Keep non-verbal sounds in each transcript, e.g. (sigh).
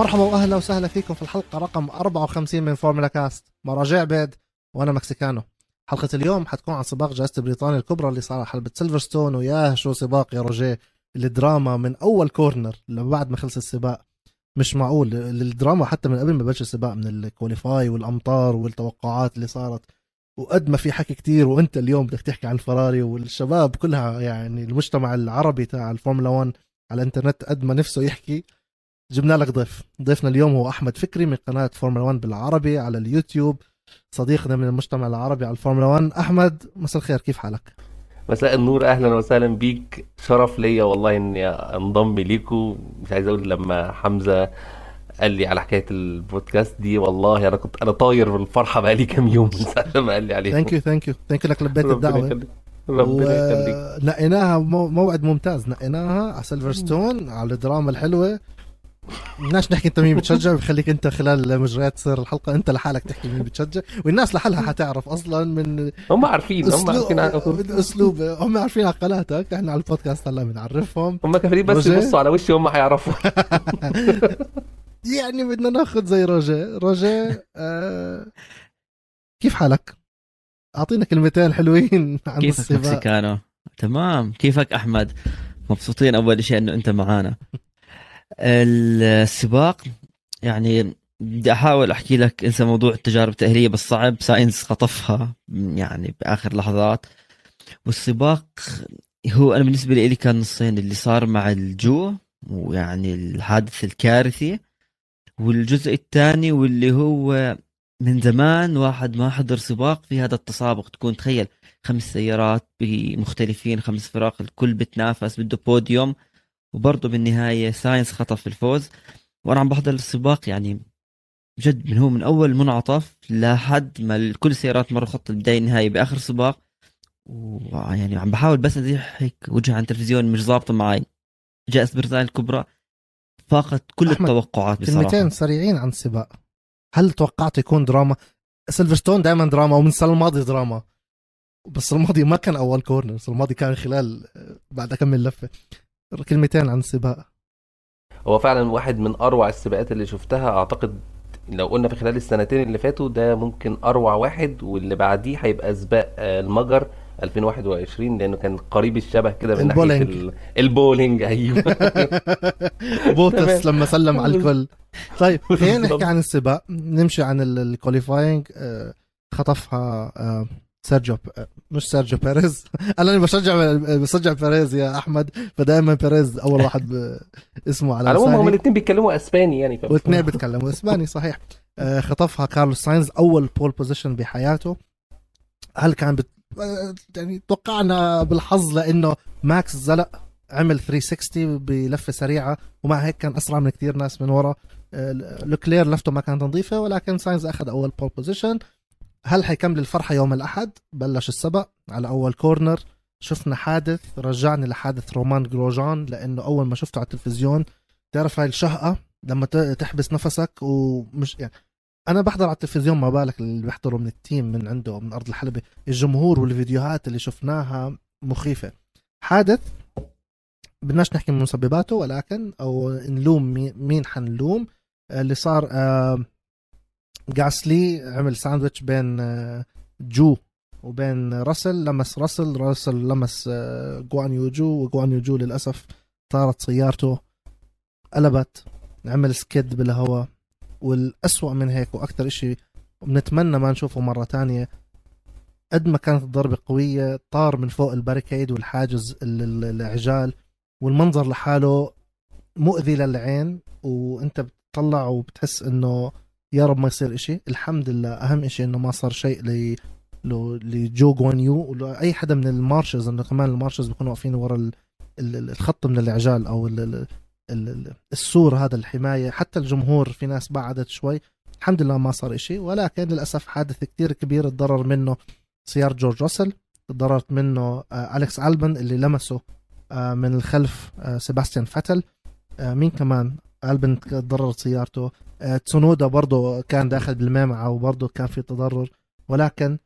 مرحبا واهلا وسهلا فيكم في الحلقة رقم 54 من فورمولا كاست. معاكم روجيه عبيد وأنا مكسيكانو. حلقة اليوم حتكون عن سباق جائزة بريطانيا الكبرى اللي صار على حلبة سيلفرستون ويا شو سباق يا روجيه الدراما من أول corner لبعد ما خلص السباق. مش معقول الدراما حتى من قبل ما بلش السباق من ال qualify والأمطار والتوقعات اللي صارت. وقد ما في حكي كتير وأنت اليوم بدك تحكي عن الفراري والشباب كلها يعني المجتمع العربي تاع الفورمولا 1 على الإنترنت قد ما نفسه يحكي. جبنا لك ضيف. ضيفنا اليوم هو أحمد فكري من قناة فورمولا 1 بالعربي على اليوتيوب صديقنا من المجتمع العربي على الفورمولا 1 أحمد مساء الخير كيف حالك؟ مساء النور أهلا وسهلا بيك. شرف ليا والله إني انضم ليكم مش عايز أقول لما حمزة قال لي على حكاية البودكاست دي والله أنا كنت أنا طاير بالفرحه بقالي كام يوم من ساعة ما قال لي عليها ثانك يو ثانك يو ثانك يو انك لبيت الدعوة. ربنا يخليك. نقيناها موعد ممتاز. نقيناها على سيلفرستون على الدراما الحلوة. بدناش نحكي انت مين بتشجع بخليك انت خلال مجريات تصير الحلقة انت لحالك تحكي مين بتشجع والناس لحالها حتعرف أصلا من هم عارفين هم عارفين من اسلوب هم عارفين على قناتك إحنا على البودكاست هلا بنعرفهم. هم كافيين بس يبصوا على وشي هم حيعرفوا. (laughs) يعني بدنا ناخذ زي روجي روجي آه كيف حالك؟ أعطينا كلمتين حلوين عن كيفك مكسيكانو؟ تمام. كيفك أحمد؟ مبسوطين أول شيء إنه أنت معانا. السباق يعني بدي أحاول أحكي لك انسى موضوع التجارب التأهيلية بس صعب ساينس خطفها يعني بآخر لحظات. والسباق هو أنا بالنسبة لي كان نصين اللي صار مع الجو ويعني الحادث الكارثي. والجزء الثاني واللي هو من زمان واحد ما حضر سباق في هذا التسابق. تكون تخيل خمس سيارات بمختلفين خمس فرق الكل بتنافس بده بوديوم. وبرضه بالنهاية ساينس خطف الفوز. وأنا عم بحضر السباق يعني بجد من هو من أول منعطف لحد ما كل السيارات مروا خط البداية النهايه بآخر سباق. ويعني عم بحاول بس أزيح هيك وجهي عن التلفزيون مش ظابطة معي. جائزه بريطانيا الكبرى. فاقت كل التوقعات بصراحة. كلمتين سريعين عن السباق. هل توقعت يكون دراما؟ سيلفرستون دائما دراما ومن السنة الماضية دراما. بس الماضي ما كان أول corner الماضي كان خلال بعد كم لفة. كلمتين عن السباق هو فعلا واحد من أروع السباقات اللي شفتها. أعتقد لو قلنا في خلال السنتين اللي فاتوا ده ممكن أروع واحد واللي بعديه هيبقى سباق آه، المجر 2021 لأنه كان قريب الشبه كده من البولينج. ناحيه البولينج. (laughs) أيوه. (laughs) بوتس لما سلم على الكل. (laughs) طيب خلينا نحكي عن السباق. نمشي عن ال qualifying آه، خطفها آه، سيرجيو مش سيرجيو بيريز. (laughs) أنا اللي بشجع بشجع بيريز يا أحمد. فدائما بيريز أول واحد اسمه على لساني. هم الاثنين بيتكلموا إسباني يعني والاثنين بيتكلموا إسباني صحيح. آه، خطفها كارلوس ساينز أول pole position بحياته. هل كان بت... يعني توقعنا بالحظ لأنه ماكس زلق عمل 360 بلفه سريعة ومع هيك كان أسرع من كثير ناس من ورا. آه، لوكلير لفته ما كانت نظيفه ولكن ساينز أخذ أول pole position هل حيكمل الفرحة يوم الأحد؟ بلش السبق. على أول corner شفنا حادث رجعني لحادث رومان جروجان لأنه أول ما شفته على التلفزيون تعرف هاي الشهقة لما تحبس نفسك ومش يعني أنا بحضر على التلفزيون ما بالك اللي بيحضروا من ال team من عنده من أرض الحلبة الجمهور والفيديوهات اللي شفناها مخيفة. حادث بدناش نحكي من مسبباته ولكن أو نلوم مين حنلوم؟ اللي صار آه جاسلي عمل ساندويتش بين آه، جو وبين راسل. لمس راسل راسل لمس آه، جوانيو جو وجوانيو جو للأسف طارت سيارته قلبت عمل skid بالهواء. والأسوأ من هيك وأكثر إشي بنتمنى ما نشوفه مرة تانية قد ما كانت الضربة قوية طار من فوق ال barricade والحاجز العجال. والمنظر لحاله مؤذي للعين وأنت بتطلع وبتحس إنه يا رب ما يصير إشي. الحمد لله. أهم إشي إنه ما صار شيء ل لجو جوانيو ولا حدا من ال marshals إنه كمان ال marshals بيكونوا واقفين ورا الخط من العجال أو السور هذا الحماية. حتى الجمهور في ناس بعدت شوي. الحمد لله ما صار إشي. ولكن للأسف حادث كتير كبير تضرر منه سيارة جورج راسل. تضررت منه آه، أليكس ألبن اللي لمسه آه، من الخلف آه، سيباستيان فتل مين كمان؟ ألبن تضررت سيارته. تسونودا برضه كان داخل بالمامعة وبرضه كان في تضرر. ولكن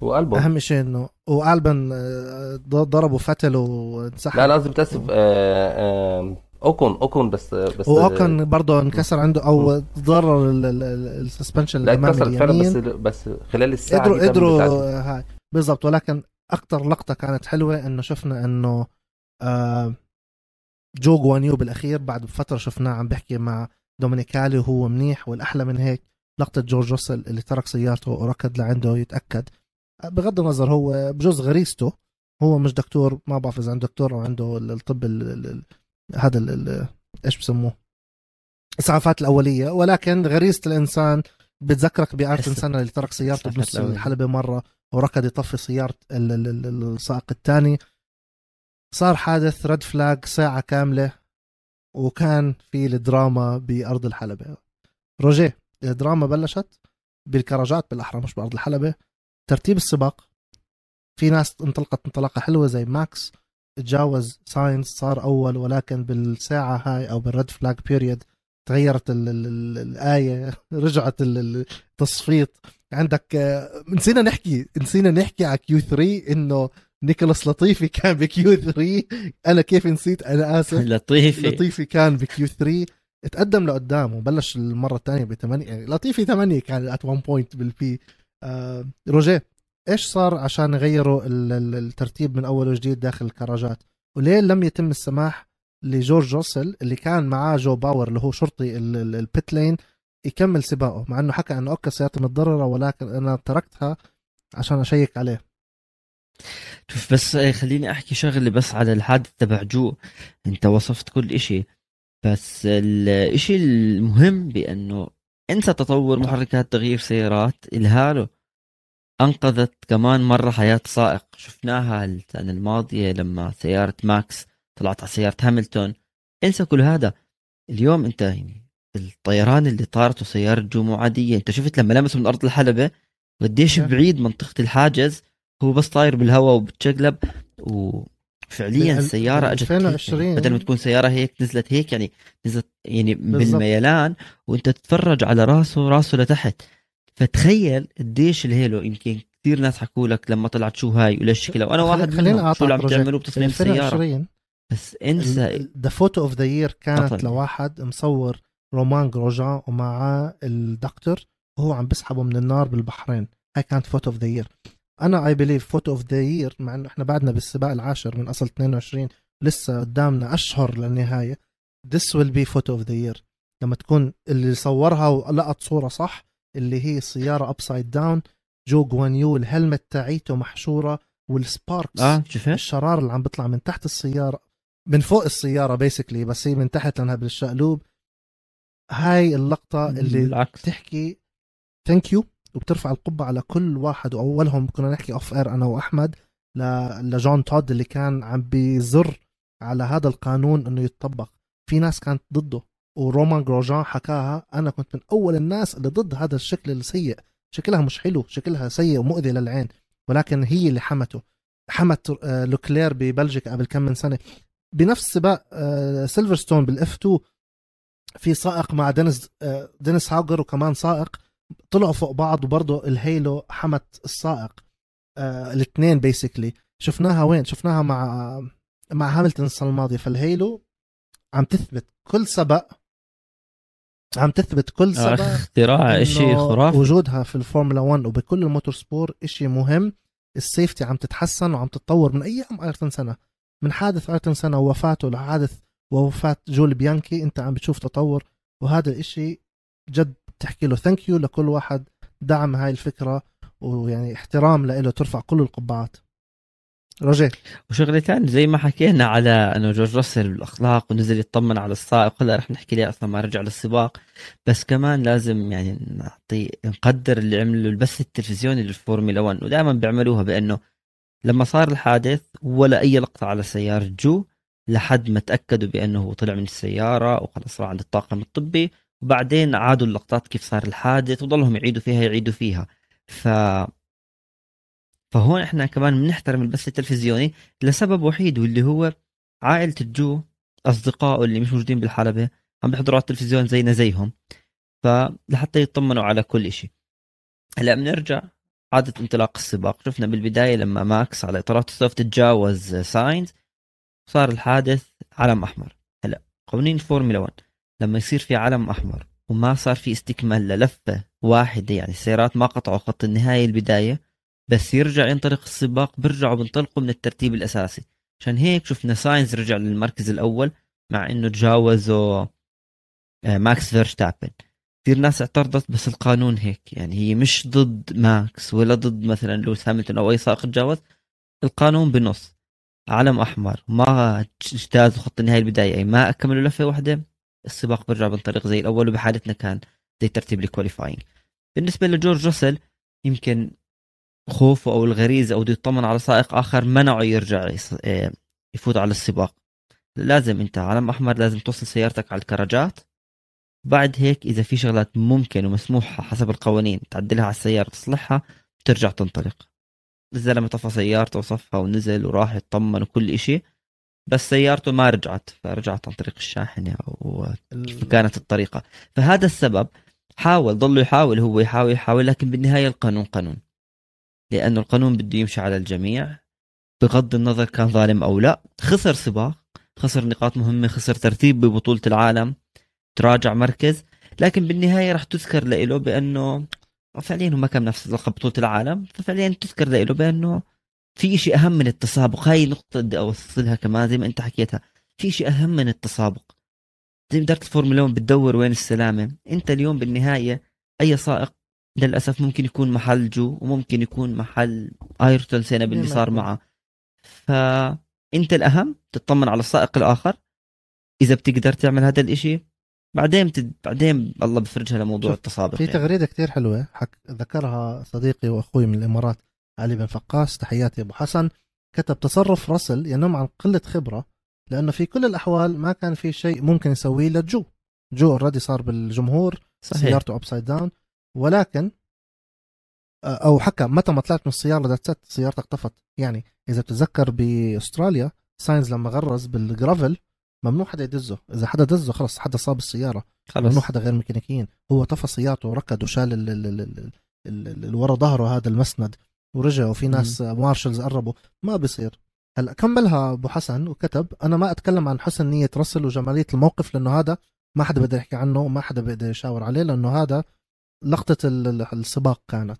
والبن أهم شيء إنه والبن آه، ضربوا فتل وانسحب لا لا قصدي بتاسف آه، أوكون أوكون بس بس واوكن برضه انكسر عنده أو ضرر السسبنشن لا الأمامي اتكسر فعلا بس بس خلال الساعة قدروا قدروا. هاي. بالضبط. ولكن أكثر لقطة كانت حلوة إنه شفنا إنه آه جو جوانيو بالأخير بعد فترة شفناه عم بيحكي مع دومينيكالي وهو منيح والأحلى من هيك لقطة جورج روسل اللي ترك سيارته وركض لعنده يتأكد. بغض النظر هو بجوز غريزته هو مش دكتور ما بعرف إذا عنده دكتور أو عنده الطب ال ال ال هذا ال- إيش بسموه؟ الاسعافات الأولية. ولكن غريزة الإنسان بتذكرك بايرتون حس- سنة اللي ترك سيارته بنص. الحلبة مرة وركض يطفي سيارة ال- ال- ال- السائق الثاني. صار حادث رد فلاج ساعة كاملة. وكان في الدراما بأرض الحلبة. روجيه الدراما بلشت بالكراجات بالاحرى مش بأرض الحلبة. ترتيب السباق في ناس انطلقت انطلاقة حلوة زي ماكس تجاوز ساينز صار أول ولكن بالساعة هاي أو بال red flag period تغيرت ال ال ال الآية (laughs) رجعت ال- ال- التصفيط عندك آه، نسينا نحكي نسينا نحكي على Q3 إنه نيكولاس لطيفي كان ب Q3 أنا كيف نسيت؟ أنا آسف. لطيفي. لطيفي كان ب Q3 تقدم لقدام وبلش المرة الثانية بثمانية. يعني لطيفي ثمانية كان at one point بال P8 آه روجيه إيش صار عشان يغيروا ال- ال- الترتيب من أول وجديد داخل الكراجات؟ وليه لم يتم السماح لجورج روسل اللي كان معاه Joe power اللي هو شرطي ال- ال- البيت لين يكمل سباقه مع إنه حكى إنه أوكي سيارتي متضررة ولكن أنا تركتها عشان أشيك عليه. شوف بس آه، خليني أحكي شغلة بس على الحادث تبع جو أنت وصفت كل إشي بس الإشي المهم بأنه انسى تطور محركات تغيير سيارات ال halo أنقذت كمان مرة حياة سائق. شفناها السنة الماضية لما سيارة ماكس طلعت على سيارة هاملتون. انسى كل هذا. اليوم أنت يعني الطيران اللي طارته سياره جو مو عاديه أنت شفت لما لمسوا من أرض الحلبة؟ قديش نعم. بعيد منطقة الحاجز؟ هو بس طاير بالهواء وبتشقلب وفعليا السياره أجت هيك 2020 يعني بدل ما تكون سيارة هيك نزلت هيك يعني نزلت يعني. بالميلان وأنت تتفرج على راسه راسه لتحت. فتخيل قديش ال halo يمكن كثير ناس حكوا لك لما طلعت شو هاي وليش شكلها وأنا واحد منهم شو اللي عم تعملوا بتصميم 2020 بس انسى. the photo of the year كانت بطل. لواحد مصور رومان جروجان ومعاه الدكتور وهو عم بيسحبه من النار بالبحرين. هاي كانت photo of the year أنا I believe photo of the year مع إنه إحنا بعدنا بالسباق العاشر من أصل 22 لسه قدامنا أشهر للنهاية. This will be photo of the year. لما تكون اللي صورها ولقط صورة صح اللي هي السياره upside down جو جوانيو ال helmet تاعيته محشورة وال sparks آه شفت؟ الشرار اللي عم بيطلع من تحت السيارة من فوق السيارة basically بس هي من تحت لأنها بالشقلوب. هاي اللقطة اللي بالعكس. بتحكي thank you وبترفع القبعه على كل واحد وأولهم كنا نحكي off air أنا وأحمد لجون تود اللي كان عم بيصر على هذا القانون إنه يتطبق. في ناس كانت ضده ورومان جروجان حكاها. أنا كنت من أول الناس اللي ضد هذا الشكل السيء. شكلها مش حلو شكلها سيء ومؤذي للعين. ولكن هي اللي حمته. حمت آه، لوكلير ببلجيكا قبل كم من سنة. بنفس سباق آه، سيلفرستون بال F2 في سائق مع دينيس آه، دينيس هاوجر وكمان سائق. طلعوا فوق بعض وبرضه ال halo حمت السائق آه الاثنين basically شفناها وين؟ شفناها مع مع هاملتون السنة الماضية. فال halo عم تثبت كل سبق عم تثبت كل آه، سبق اختراع إنه خرافي. وجودها في الفورمولا 1 وبكل ال motorsport شيء مهم. ال safety عم تتحسن وعم تتطور من أيام أيرتون سينا. من حادث أيرتون سينا ووفاته لحادث ووفاة جول بيانكي أنت عم بتشوف تطور. وهذا الإشي جد تحكي له thank you لكل واحد دعم هاي الفكرة ويعني احترام له ترفع كل القبعات. رجاء. وشغلة ثانية زي ما حكينا على إنه جورج راسل بالأخلاق ونزل يطمن على السائق هلا رح نحكي ليه أصلا ما رجع للسباق. بس كمان لازم يعني نعطي نقدر اللي عملوا البث التلفزيوني للفورمولا 1 ودائما بيعملوها بإنه لما صار الحادث ولا أي لقطة على سياره جو لحد ما تأكدوا بأنه طلع من السيارة وخلص راح عند الطاقم الطبي. وبعدين عادوا اللقطات كيف صار الحادث وضلهم يعيدوا فيها يعيدوا فيها. ف فهون إحنا كمان بنحترم البث التلفزيوني لسبب وحيد واللي هو عائلة الجو أصدقائه اللي مش موجودين بالحلبة عم بيحضروا على التلفزيون زينا زيهم. فلحتى يطمنوا على كل إشي. هلأ بنرجع عادة انطلاق السباق. شفنا بالبداية لما ماكس على إطارات soft تجاوز ساينز صار الحادث علم أحمر. هلأ قوانين الفورمولا 1 لما يصير في علم أحمر وما صار في استكمال للفة واحدة يعني السيارات ما قطعوا خط النهاية البداية بس يرجع ينطلق السباق بيرجعوا بينطلقوا من الترتيب الأساسي. عشان هيك شفنا ساينز رجع للمركز الأول مع إنه تجاوزوا آه، ماكس فيرشتابن كثير ناس اعترضت بس القانون هيك يعني هي مش ضد ماكس ولا ضد مثلا لويس هاملتون أو أي سائق تجاوز القانون بنص. علم أحمر ما اجتازوا خط النهاية البداية اي ما اكملوا لفة واحدة. السباق بيرجع بنطلق زي الأول وبحالتنا كان زي ترتيب ال qualifying بالنسبة لجورج راسل يمكن خوفه أو الغريزة أو بده يطمن على سائق آخر منعه يرجع آه، يفوت على السباق. لازم أنت علم احمر لازم توصل سيارتك على الكراجات. بعد هيك إذا في شغلات ممكن ومسموحة حسب القوانين تعدلها على السيارة تصلحها ترجع تنطلق. الزلمة طفى سيارته وصفها ونزل وراح يطمن وكل إشي. بس سيارته ما رجعت فرجعت عن طريق الشاحنة وكيف كانت الطريقة. فهذا السبب حاول ضل يحاول هو يحاول يحاول لكن بالنهاية القانون قانون. لأنه القانون بده يمشي على الجميع. بغض النظر كان ظالم أو لا خسر سباق خسر نقاط مهمة خسر ترتيب ببطولة العالم تراجع مركز. لكن بالنهاية راح تذكر له بأنه فعليا هو ما كان نفس لقب بطولة العالم ففعليا تذكر له بأنه في شيء أهم من التسابق. هاي النقطة بدي اوصلها كمان زي ما أنت حكيتها. في شيء أهم من التسابق. زي اداره الفورمولا 1 بتدور وين السلامة. أنت اليوم بالنهاية أي سائق للأسف ممكن يكون محل جو وممكن يكون محل أيرتون سنه باللي صار معه. فأنت الأهم تطمن على السائق الآخر. إذا بتقدر تعمل هذا الإشي بعدين بتد... بعدين الله بفرجها لموضوع التسابق في يعني. تغريدة كتير حلوة حك... ذكرها صديقي وأخوي من الإمارات. علي بن فقاس تحياتي أبو حسن. كتب تصرف راسل ينم عن قلة خبرة لأنه في كل الأحوال ما كان في شيء ممكن يسويه لجو جو. already صار بالجمهور صحيح. سيارته upside down ولكن أو حكى متى ما طلعت من السيارة ذات سيارتك طفت. يعني إذا بتتذكر بأستراليا ساينز لما غرز بال gravel ممنوع حدا يدزه. إذا حدا دزه خلص حدا صاب السياره خلص. ممنوع حدا غير ميكانيكيين. هو طفى سيارته وركض وشال اللي ورا ظهره هذا المسند. ورجع وفي ناس marshals قربوا. ما بيصير. هلا كملها أبو حسن وكتب أنا ما أتكلم عن حسن نية رسل وجمالية الموقف لأنه هذا ما حدا بيقدر يحكي عنه وما حدا بيقدر يشاور عليه لأنه هذا لقطة السباق كانت.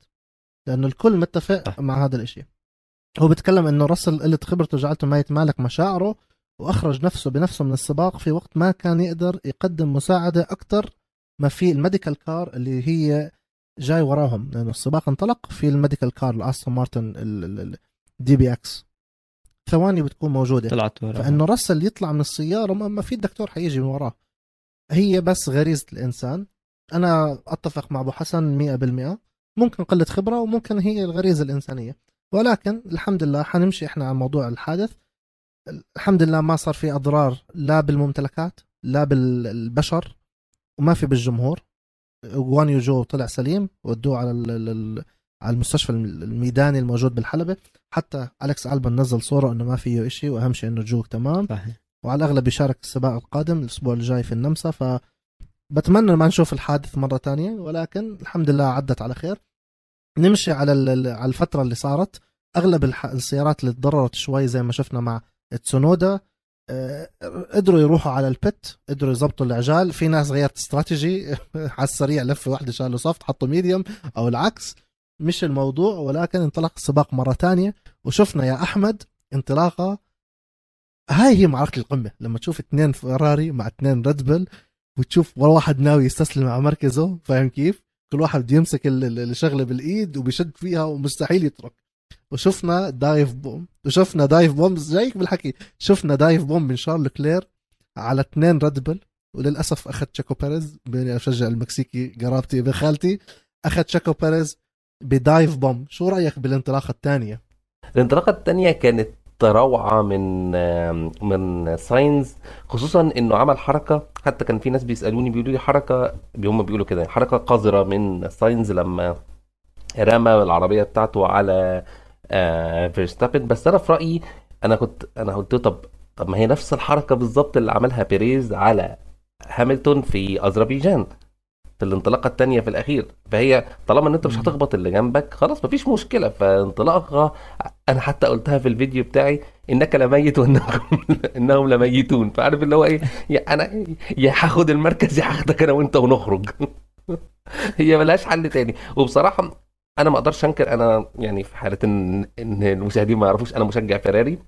لأنه الكل متفق مع هذا الإشي. هو بيتكلم إنه رسل قله خبرته جعلته ما يتمالك مشاعره وأخرج نفسه بنفسه من السباق في وقت ما كان يقدر يقدم مساعدة أكثر ما في ال medical car اللي هي جاي وراهم لأنه السباق انطلق في ال medical car الاستون مارتن ال DBX. ثواني بتكون موجودة. طلعت وراه فإنه رسل يطلع من السيارة ما في دكتور حيجي من وراه. هي بس غريزة الإنسان. أنا أتفق مع أبو حسن 100% ممكن قلة خبرة وممكن هي الغريزة الإنسانية. ولكن الحمد لله حنمشي إحنا على موضوع الحادث. الحمد لله ما صار في أضرار لا بالممتلكات لا بالبشر وما في بالجمهور. وان يوجو طلع سليم ودوه على على المستشفى الميداني الموجود بالحلبة. حتى أليكس ألبن نزل صورة أنه ما فيه إشي وأهم شيء أنه جو تمام. صحيح. وعلى الأغلب بيشارك السباق القادم الأسبوع الجاي في النمسا ف بتمنى ما نشوف الحادث مرة تانية ولكن الحمد لله عدت على خير. نمشي على على الفترة اللي صارت. أغلب السيارات اللي تضررت شوي زي ما شفنا مع تسونودا. قدروا يروحوا على ال pit قدروا يظبطوا العجال. في ناس غيرت استراتيجي (laughs) على السريع لفه واحدة شالوا soft حطوا medium أو العكس. مش الموضوع ولكن انطلق السباق مرة ثانية وشفنا يا أحمد انطلاقة. هاي هي معركة القمة. لما تشوف اثنين فراري مع اثنين ريد بل وتشوف ولا واحد ناوي يستسلم على مركزه فاهم كيف؟ كل واحد بده يمسك الشغلة بالإيد وبيشد فيها ومستحيل يترك. وشفنا dive bomb وشفنا dive bomb زيك بالحكي. شفنا dive bomb من شارل لكلير على اثنين ريد بل وللأسف أخذ تشيكو بيريز بما إني أشجع المكسيكي قرابتي بخالتي أخذ تشيكو بيريز ب dive bomb شو رأيك بالانطلاقة الثانية؟ الانطلاقة الثانية كانت روعة من من ساينز خصوصا إنه عمل حركة. حتى كان في ناس بيسألوني بيقولوا لي حركة هم بيقولوا كده حركة قذرة من ساينز لما رمى العربية بتاعته على فيرستابن. آه، بس أنا في رأيي أنا كنت أنا قلت طب طب ما هي نفس الحركة بالظبط اللي عملها بيريز على هاملتون في أذربيجان في الانطلاقة الثانية في الأخير. فهي طالما إن أنت مش. هتخبط اللي جنبك خلاص مفيش مشكلة. فانطلاقها أنا حتى قلتها في الفيديو بتاعي إنك لميت وإنكم (laughs) إنهم لميتون فعارف اللي هو إيه؟ يا أنا يا هاخد المركز يا هاخدك أنا وأنت ونخرج. (laughs) هي ملهاش حل تاني. وبصراحة أنا ما أقدرش أنكر أنا يعني في حالة إن إن المشاهدين ما يعرفوش أنا مشجع فيراري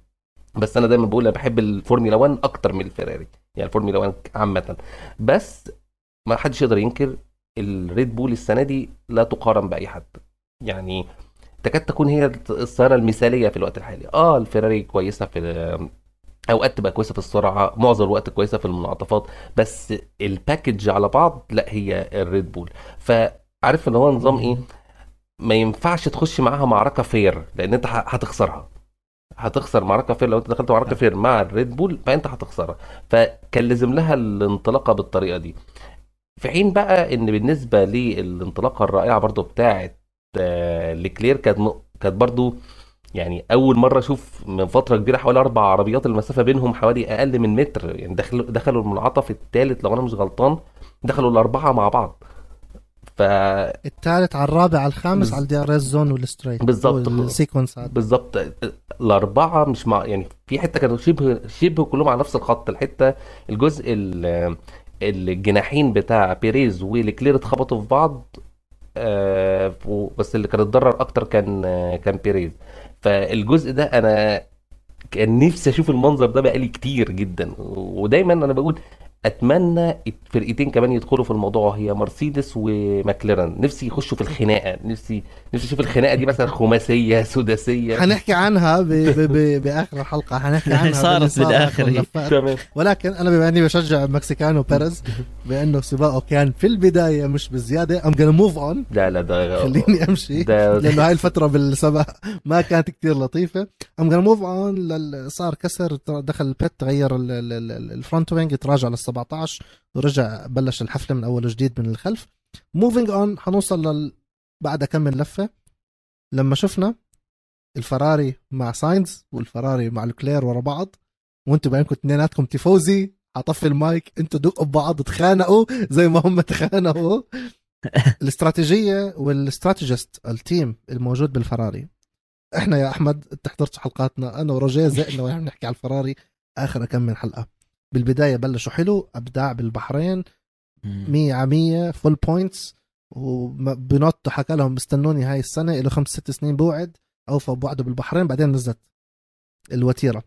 بس أنا دايما بقول أنا بحب الفورمولا 1 أكتر من الفيراري يعني الفورمولا 1 عامة. بس ما حدش يقدر ينكر الريد بول السنة دي لا تقارن بأي حد. يعني تكاد تكون هي السياره المثالية في الوقت الحالي. آه الفيراري كويسة في أوقات تبقى كويسة في السرعة معظم الوقت كويسة في المنعطفات بس ال package على بعض لا هي الريد بول. فعارف اللي هو نظام إيه؟ ما ينفعش تخش معاها معركة fair لأن أنت هتخسرها. هتخسر معركة fair لو أنت دخلت معركة fair مع الريد بول فأنت هتخسرها. فكان لازم لها الانطلاقة بالطريقة دي. في حين بقى إن بالنسبة للانطلاقة الرائعة برضو بتاعه آه، ليكلير كانت كانت برضو يعني أول مرة أشوف من فترة كبيرة حوالي أربع عربيات المسافة بينهم حوالي أقل من متر. يعني دخلوا دخلوا المنعطف الثالث لو أنا مش غلطان دخلوا الأربعة مع بعض. ف الثالث على الرابع على الخامس بز- على ال DRS zone وال straight. بالظبط. ال sequence بالظبط الأربعة مش مع يعني في حتة كانوا شبه شبه كلهم على نفس الخط. الحتة الجزء ال- الجناحين بتاع بيريز وليكلير اتخبطوا في بعض آه، بس اللي كان اتضرر أكتر كان آه، كان بيريز. فالجزء ده أنا كان نفسي أشوف المنظر ده بقالي كتير جدا. ودايما أنا بقول أتمنى الفرقتين كمان يدخلوا في الموضوع هي مرسيدس وماكلارن نفسي يخشوا في الخناقة نفسي نفسي أشوف الخناقة دي مثلا خماسية سداسية. حنحكي عنها ب... ب... ب... بآخر الحلقة. حنحكي (laughs) عنها صارت. تمام. ولكن أنا بما أني بشجع مكسيكانو بيريز (laughs) بأنه سباقه كان في البداية مش بزياده I'm gonna move on لا لا ده (laughs) خليني أمشي. ده لأنه هاي الفترة بالسباق ما كانت كتير لطيفة. I'm gonna move on صار كسر دخل ال pit تغير ال- ال- ال- ال front wing تراجع لل 17 ورجع بلش الحفلة من أول وجديد من الخلف. moving on حنوصل لل بعد كم من لفة لما شفنا الفراري مع ساينز والفراري مع ليكلير ورا بعض وأنتم بينكم اثنيناتكم تيفوزي حطفي المايك أنتوا دقوا ببعض تخانقوا زي ما هم تخانقوا (laughs) الاستراتيجية وال strategist ال team الموجود بالفراري. إحنا يا أحمد انت حضرت حلقاتنا أنا وروجيه زقنا ونحن نحكي على الفراري آخر كم من حلقة. بالبداية بلشوا حلو أبداع بالبحرين 100 على 100 full points وبنوتو حكى لهم استنوني هاي السنة له خمس ست سنين بوعد اوفى بوعده بالبحرين بعدين نزلت الوتيرة.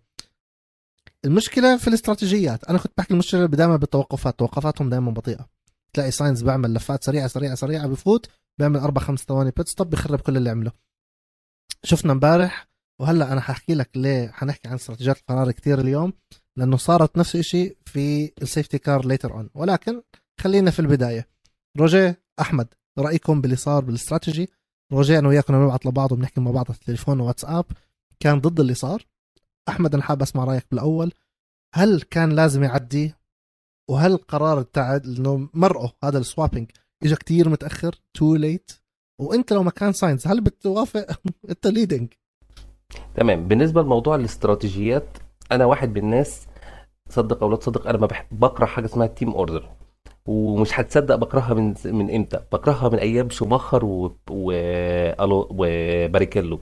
المشكلة في الاستراتيجيات. أنا كنت بحكي المشكلة دائما بالتوقفات توقفاتهم دائما بطيئة. تلاقي ساينز بيعمل لفات سريعة سريعة سريعة بفوت بيعمل أربع خمس ثواني pit stop بخرب كل اللي عمله. شفنا امبارح وهلأ أنا حاحكي لك ليه حنحكي عن استراتيجيات الفراري كتير اليوم. لأنه صارت نفس الشيء في ال safety car later on ولكن خلينا في البداية. روجيه أحمد رأيكم باللي صار بالاستراتيجي روجيه أنا وياك كنا بنبعث لبعض وبنحكي مع بعض على التليفون وواتساب. كان ضد اللي صار أحمد أنا حابب أسمع رأيك بالأول. هل كان لازم يعدي؟ وهل القرار بتاع إنه مرقه هذا ال swapping اجى كتير متأخر؟ too late وأنت لو مكان ساينز هل بتوافق؟ (laughs) أنت leading تمام. بالنسبة لموضوع الاستراتيجيات أنا واحد من الناس صدق أو لا تصدق أنا ما بحب بكره حاجة اسمها team order. ومش هتصدق بكرهها من من إمتى؟ بكرهها من أيام شوماخر و... و... وباريكيلو.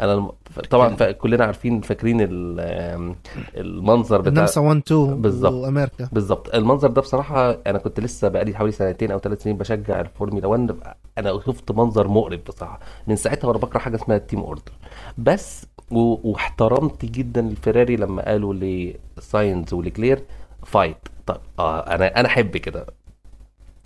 أنا طبعا كلنا عارفين فاكرين ال- المنظر بتاع النمسا 1 2 بالظبط. وامريكا بالظبط. المنظر ده بصراحة أنا كنت لسه بقالي حوالي سنتين أو ثلاث سنين بشجع الفورمولا 1 أنا شفت منظر مقرف بصراحة. من ساعتها وأنا بكره حاجة اسمها ال team order. بس واحترمت جدا الفيراري لما قالوا لساينز ولكلير fight. طب آه أنا أنا أحب كده.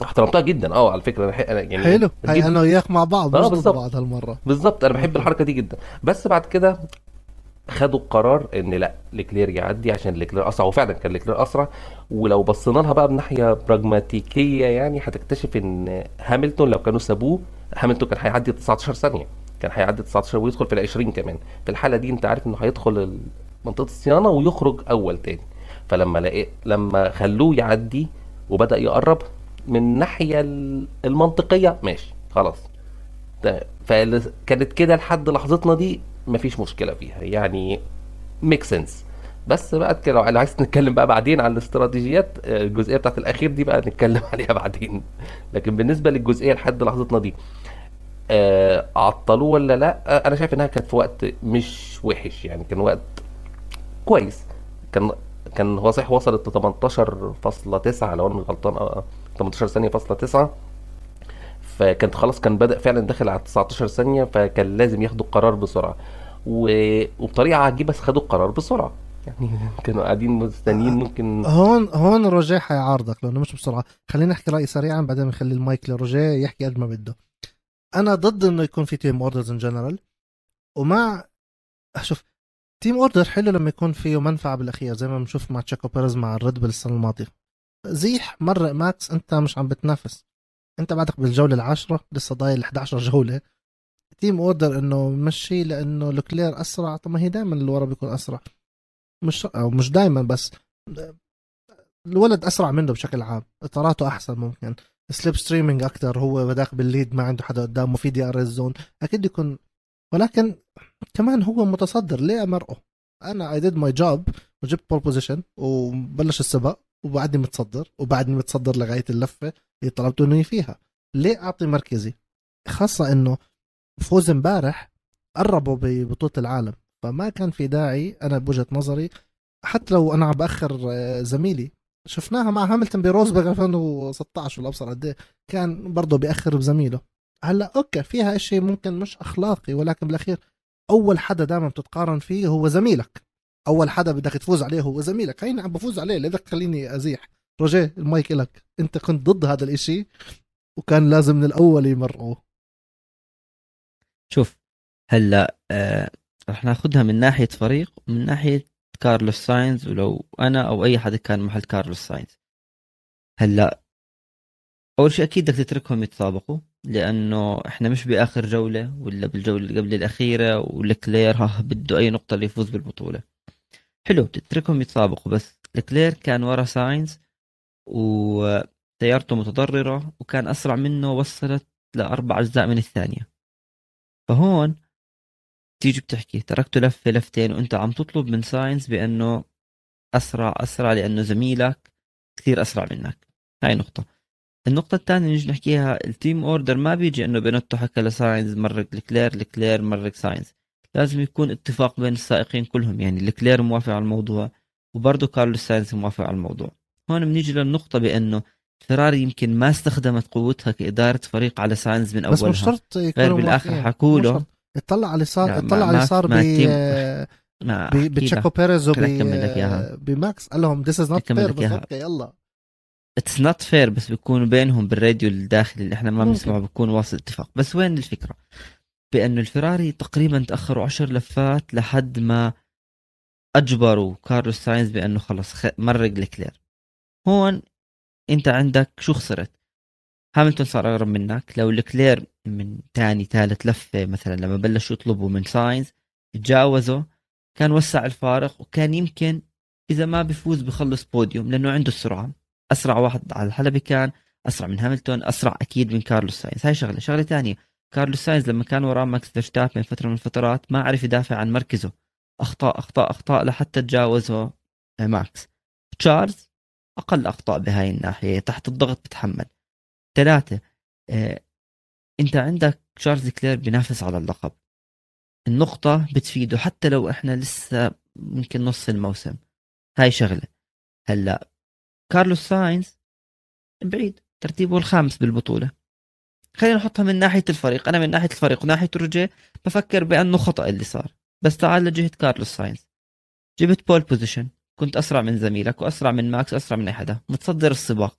احترمتها جدا. آه على فكرة أنا أنا يعني حلو. جداً. أنا وياك مع بعض آه، ضد بالظبط. بعض هالمرة. بالظبط أنا بحب الحركة دي جدا. بس بعد كده خدوا القرار إن لأ ليكلير يعدي عشان ليكلير أسرع وفعلا كان ليكلير أسرع. ولو بصينا لها بقى بناحيه براجماتيكية يعني هتكتشف إن هاملتون لو كانوا سابوه هاملتون كان هيعدي 19 ثانية. كان هيعدي 19 ويدخل في ال 20 كمان. في الحالة دي انت عارف انه هيدخل منطقة الصيانة ويخرج أول تاني. فلما لقيت لما خلوه يعدي وبدأ يقرب من الناحيه المنطقية ماشي خلاص. فكانت كده لحد لحظتنا دي مفيش مشكلة فيها يعني ميك سنس بس بقى لو عايز نتكلم بقى بعدين عن الاستراتيجيات الجزئية بتاعت الأخير دي بقى نتكلم (laughs) عليها بعدين. لكن بالنسبة للجزئية لحد لحظتنا دي آه، عطلوه ولا لا؟ آه، أنا شايف إنها كانت في وقت مش وحش يعني كان وقت كويس. كان كان هو صحيح وصلت ل 18.9 لو أنا مش غلطان آه 18 ثانية فاصلة 9 فكانت خلاص كان بدأ فعلا داخل على 19 ثانية فكان لازم ياخدوا القرار بسرعة. و... وبطريقة عجيبة بس خدوا القرار بسرعة. يعني (laughs) كانوا قاعدين مستنيين ممكن هون هون روجيه حيعارضك لأنه مش بسرعة. خلينا نحكي رايي سريعا بعدين نخلي المايك لروجيه يحكي قد ما بده. أنا ضد إنه يكون في team orders in general ومع شوف team order حلو لما يكون فيه منفعة بالأخير زي ما بنشوف مع تشاكو بيريز مع الريد بل السنة الماضية. زيح مرق ماكس أنت مش عم بتنافس. أنت بعدك بالجولة العاشرة لسه ضايل 11 جولة. team order إنه مشي لأنه لوكلير أسرع. طب ما هي دائما اللي ورا بيكون أسرع. مش أو مش دائما بس الولد أسرع منه بشكل عام. إطاراته أحسن ممكن. slipstreaming أكثر هو بداك بال lead ما عنده حدا قدامه في DRS zone. أكيد يكون ولكن كمان هو متصدر. ليه أمرقه؟ أنا I did my job وجبت pole position وبلش السباق وبعدني متصدر وبعدني متصدر لغاية اللفة اللي طلبت انه فيها. ليه أعطي مركزي؟ خاصة إنه فوز امبارح قربوا ببطولة العالم فما كان في داعي أنا بوجهة نظري. حتى لو أنا عم بأخر آه، زميلي شفناها مع هاملتون بروزبرغ 2016 ولا ابصر قد إيه، كان برضه بيأخر بزميله. هلأ okay فيها اشي ممكن مش أخلاقي ولكن بالأخير أول حدا دائما بتتقارن فيه هو زميلك. أول حدا بدك تفوز عليه هو زميلك. هيني عم بفوز عليه لذا خليني أزيح. روجيه المايك لك أنت كنت ضد هذا الإشي وكان لازم من الأول يمرقوه. شوف هلأ آه رح ناخذها من ناحية فريق ومن ناحية كارلوس ساينز ولو أنا أو أي حدا كان محل كارلوس ساينز. هلأ أول شيء أكيد بدك تتركهم يتسابقوا لأنه إحنا مش بآخر جولة ولا بالجولة اللي قبل الأخيرة ولكلير ها بده أي نقطة ليفوز بالبطولة. حلو بتتركهم يتسابقوا بس لكلير كان ورا ساينز وسيارته متضررة وكان أسرع منه وصلت لأربع أجزاء من الثانية. فهون تيجي بتحكي. تركته لفه لفتين وانت عم تطلب من ساينز بأنه أسرع أسرع لأنه زميلك كثير أسرع منك. هاي نقطة. النقطة الثانية نيجي نحكيها ال team order ما بيجي إنه بينوتو حكى لساينز مرق لكلير لكلير مرق ساينز لازم يكون اتفاق بين السائقين كلهم يعني لكلير موافق على الموضوع وبرضه كارلوس ساينز موافق على الموضوع. هون بنيجي للنقطة بأنه فيراري يمكن ما استخدمت قوتها كإدارة فريق على ساينز من أولها بس مش شرط غير بالآخر حكوا له اطلع على اللي صار اطلع على اللي صار ب بتشيكو بيريز بماكس. قال لهم this is not fair بس okay يلا. it's not fair بس بيكونوا بينهم بالراديو الداخلي اللي إحنا ما بنسمعه بيكون واصل اتفاق. بس وين الفكرة؟ بانه الفراري تقريبا تأخروا عشر لفات لحد ما أجبروا كارلوس ساينز بأنه خلص مرق لكلير هون أنت عندك شو خسرت؟ هاملتون صار أقرب منك. لو لكلير من ثاني ثالث لفة مثلا لما بلشوا يطلبوا من ساينز تجاوزوا كان وسع الفارق وكان يمكن إذا ما بفوز بخلص بوديوم لأنه عنده السرعة. أسرع واحد على الحلبة كان أسرع من هاملتون أسرع أكيد من كارلوس ساينز. هاي شغلة. شغلة ثانية كارلوس ساينز لما كان وراه ماكس فيرستابن فترة من الفترات ما عرف يدافع عن مركزه. أخطاء أخطاء أخطاء لحتى تجاوزه ماكس. تشارلز أقل أخطاء بهاي الناحية. تحت الضغط بتحمل. ثلاثة آه، انت عندك تشارلز لكلير بينافس على اللقب. النقطة بتفيده حتى لو إحنا لسه يمكن نص الموسم. هاي شغلة. هلا كارلوس ساينز بعيد ترتيبه الخامس بالبطولة. خلينا نحطها من ناحية الفريق. أنا من ناحية الفريق وناحية روجيه بفكر بأنه خطأ اللي صار. بس تعال لجهة كارلوس ساينز. جبت pole position. كنت أسرع من زميلك وأسرع من ماكس أسرع من أي حدا. متصدر السباق.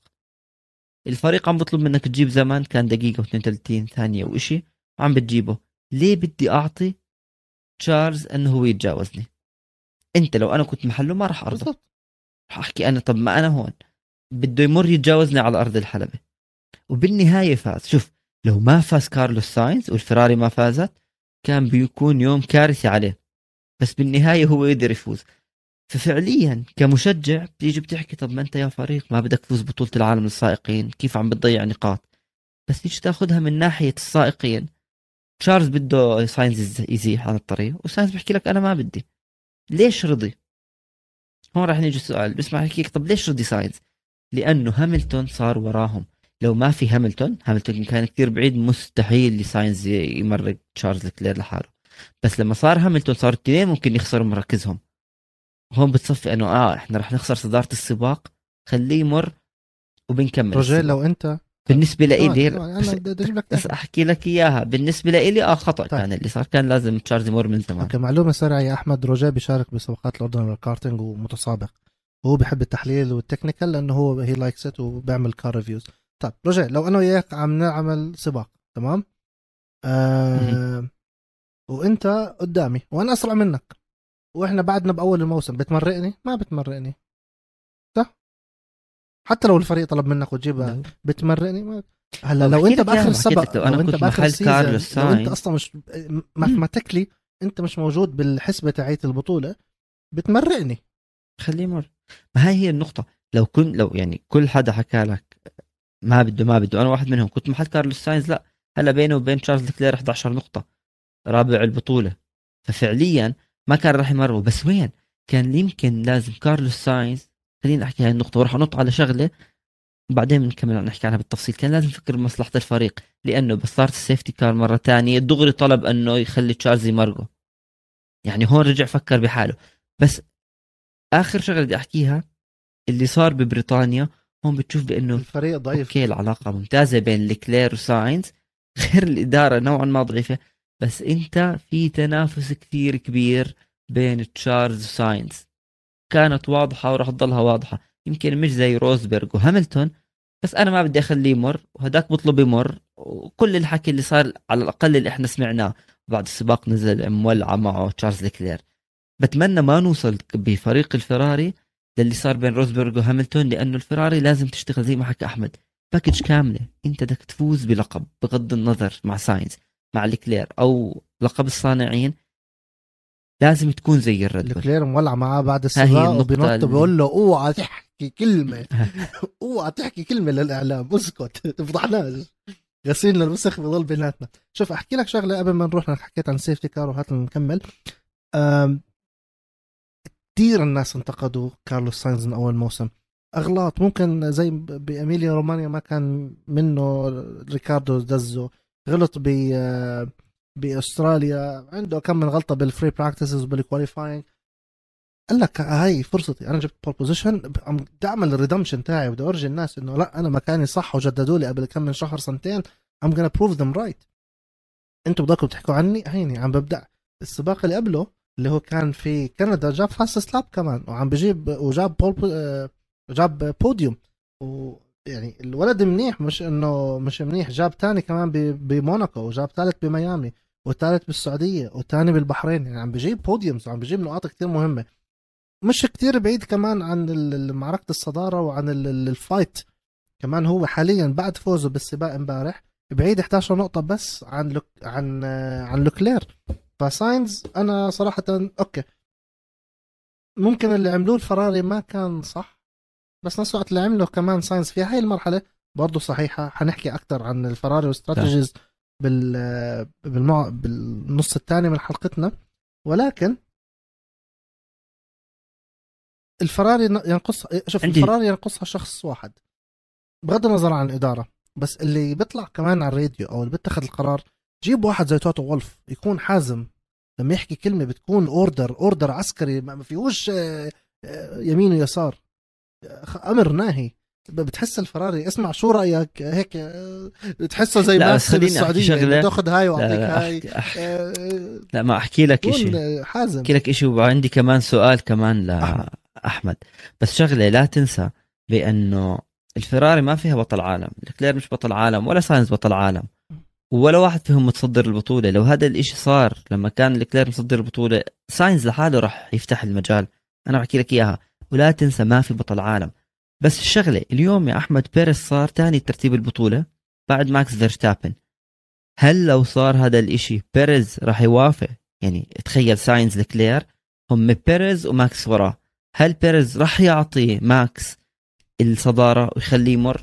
الفريق عم بطلب منك تجيب زمان كان دقيقة و32 ثانية وإشي عم بتجيبه. ليه بدي أعطي تشارلز أنه هو يتجاوزني؟ أنت لو أنا كنت محله ما راح أرضى. راح أحكي أنا طب ما أنا هون. بده يمر يتجاوزني على أرض الحلبة. وبالنهاية فاز. شوف لو ما فاز كارلوس ساينز والفراري ما فازت كان بيكون يوم كارثي عليه. بس بالنهاية هو قدر يفوز. ففعليا كمشجع بتيجي بتحكي طب ما أنت يا فريق ما بدك تفوز بطولة العالم للسائقين كيف عم بتضيع نقاط؟ بس تيجي تاخذها من ناحية السائقين. تشارلز بده ساينز يزيح عن الطريق وساينز بيحكي لك أنا ما بدي. ليش رضي؟ هون راح نيجي السؤال بسمع لك طب ليش رضي ساينز؟ لأنه هاملتون صار وراهم. لو ما في هاملتون هاملتون كان كثير بعيد مستحيل لساينز يمرق تشارلز لكلير لحاله. بس لما صار هاملتون صار الاثنين ممكن يخسروا مراكزهم. هون بتصفي إنه آه إحنا رح نخسر صدارة السباق. خليه يمر وبنكمل السباق. لو أنت بالنسبة لإلي آه، بدي أجيب لك بس أحكي لك إياها. بالنسبة لإلي آه خطأ طيب. كان اللي صار. كان لازم تشارلز يمر من زمان. أوكي معلومة سريعة يا أحمد. روجيه بيشارك بسباقات الأردن للكارتينج ومتسابق. وهو بيحب التحليل وال technical لأنه هو he likes it وبيعمل car reviews طيب روجيه لو أنا وياك عم نعمل سباق تمام؟ آه وأنت قدامي وأنا أسرع منك. وإحنا بعدنا بأول الموسم بتمرقني؟ ما بتمرقني. صح؟ حتى لو الفريق طلب منك وتجيبها بتمرقني؟ ما هلا لو انت بآخر السباق لو أنا انت كنت بآخر ال season لو انت. أصلا مش (laughs) mathematically انت مش موجود بالحسبة تاعيت البطولة بتمرقني. خليه يمر. ما هاي هي النقطة. لو كن لو يعني كل حدا حكى لك ما بده ما بده أنا واحد منهم كنت محل كارلوس ساينز لا. هلا بينه وبين تشارلز لكلير 11 نقطة رابع البطولة. ففعليا ما كان راح يمروا بس وين؟ كان يمكن لازم كارلوس ساينز خليني أحكي هاي النقطة وراح أنط على شغلة وبعدين بنكمل نحكي عنها بالتفصيل. كان لازم يفكر بمصلحة الفريق لأنه بس صارت ال safety car مرة تانية دغري طلب إنه يخلي تشارلز يمرقه. يعني هون رجع فكر بحاله. بس آخر شغلة بدي أحكيها اللي صار ببريطانيا هون بتشوف بأنه الفريق ضعيف. أوكي العلاقة ممتازة بين لكلير وساينز. (laughs) غير الإدارة نوعا ما ضعيفة. بس انت في تنافس كثير كبير بين تشارلز وساينز كانت واضحة وراح تضلها واضحة. يمكن مش زي روزبرغ وهاملتون بس أنا ما بدي أخليه يمر وهداك بطلب يمر وكل الحكي اللي صار على الأقل اللي إحنا سمعناه بعد السباق نزل مولعه معه تشارلز لكلير بتمنى ما نوصل بفريق الفراري للي صار بين روزبرغ وهاملتون لأنه الفراري لازم تشتغل زي ما حكى أحمد package كاملة. أنت بدك تفوز بلقب بغض النظر مع ساينز. مع لكلير أو لقب الصانعين لازم تكون زي الريد بول. الكلير مولع معاه بعد السباق وبينط بيقول له أوعى تحكي كلمة. (laughs) أوعى تحكي كلمة للإعلام. اسكت. (laughs) تفضحناش. غسيلنا الوسخ بضل بيناتنا. شوف أحكي لك شغلة قبل ما نروح أنا حكيت عن سيفتي كار وهات نكمل. كثير الناس انتقدوا كارلوس ساينز من أول موسم. أغلاط. ممكن زي باميليا رومانيا ما كان منه ريكاردو دزو غلط ب بأستراليا عنده كم من غلطة بالفري براكتسز وبالكواليفاينج قال لك هاي فرصتي أنا جبت pole position بدي اعمل ال redemption تاعي بدي ارجي الناس إنه لا أنا مكاني صح وجددوا لي قبل كم من شهر سنتين I'm gonna prove them right. أنتوا بدكم تحكوا عني؟ هيني عم ببدأ. السباق اللي قبله اللي هو كان في كندا جاب fastest lap كمان وعم بجيب وجاب pole آه، جاب بوديوم ويعني الولد منيح مش إنه مش منيح. جاب تاني كمان بموناكو وجاب ثالث بميامي وثالث بالسعودية وثاني بالبحرين. يعني عم بجيب podiums وعم بجيب نقاط كتير مهمة. مش كتير بعيد كمان عن معركة الصدارة وعن ال- ال- ال fight كمان هو حاليا بعد فوزه بالسباق امبارح بعيد 11 نقطة بس عن لوك- عن آه، عن لوكلير. فساينز أنا صراحة أوكي. ممكن اللي عملوه الفراري ما كان صح. بس نفس الوقت اللي عمله كمان ساينز في هاي المرحلة. برضه صحيحة. حنحكي أكثر عن الفراري و strategies بال بالمع... بالنص الثاني من حلقتنا. ولكن الفراري ينقص شوف عندي- الفراري ينقصها شخص واحد. بغض النظر عن الإدارة. بس اللي بيطلع كمان على الراديو أو اللي بيتخذ القرار جيب واحد زي توتو وولف يكون حازم. لما يحكي كلمة بتكون order order عسكري ما فيهوش آه، آه، يمين ويسار. أمر ناهي. بتحس الفراري اسمع شو رأيك؟ هيك آه، بتحسه زي لا، ما أحكي شغلة. تاخذ هاي لا, وأعطيك لا, هاي. أحكي, آه، لا ما أحكي لك شيء حازم. أحكي لك شيء وعندي كمان سؤال كمان أحمد. لاحمد بس شغلة لا تنسى بأنه الفراري ما فيها بطل عالم. لكلير مش بطل عالم ولا ساينز بطل عالم. ولا واحد فيهم متصدر البطولة. لو هذا الإشي صار لما كان لكلير متصدر البطولة ساينز لحاله راح يفتح المجال. أنا بحكي لك إياها. ولا تنسى ما في بطل عالم بس الشغلة اليوم يا أحمد بيريز صار ثاني ترتيب البطولة بعد ماكس فيرستابن. هل لو صار هذا الإشي بيريز راح يوافق؟ يعني تخيل ساينز لكلير هم بيريز وماكس وراه. هل بيريز راح يعطي ماكس الصدارة ويخليه يمر؟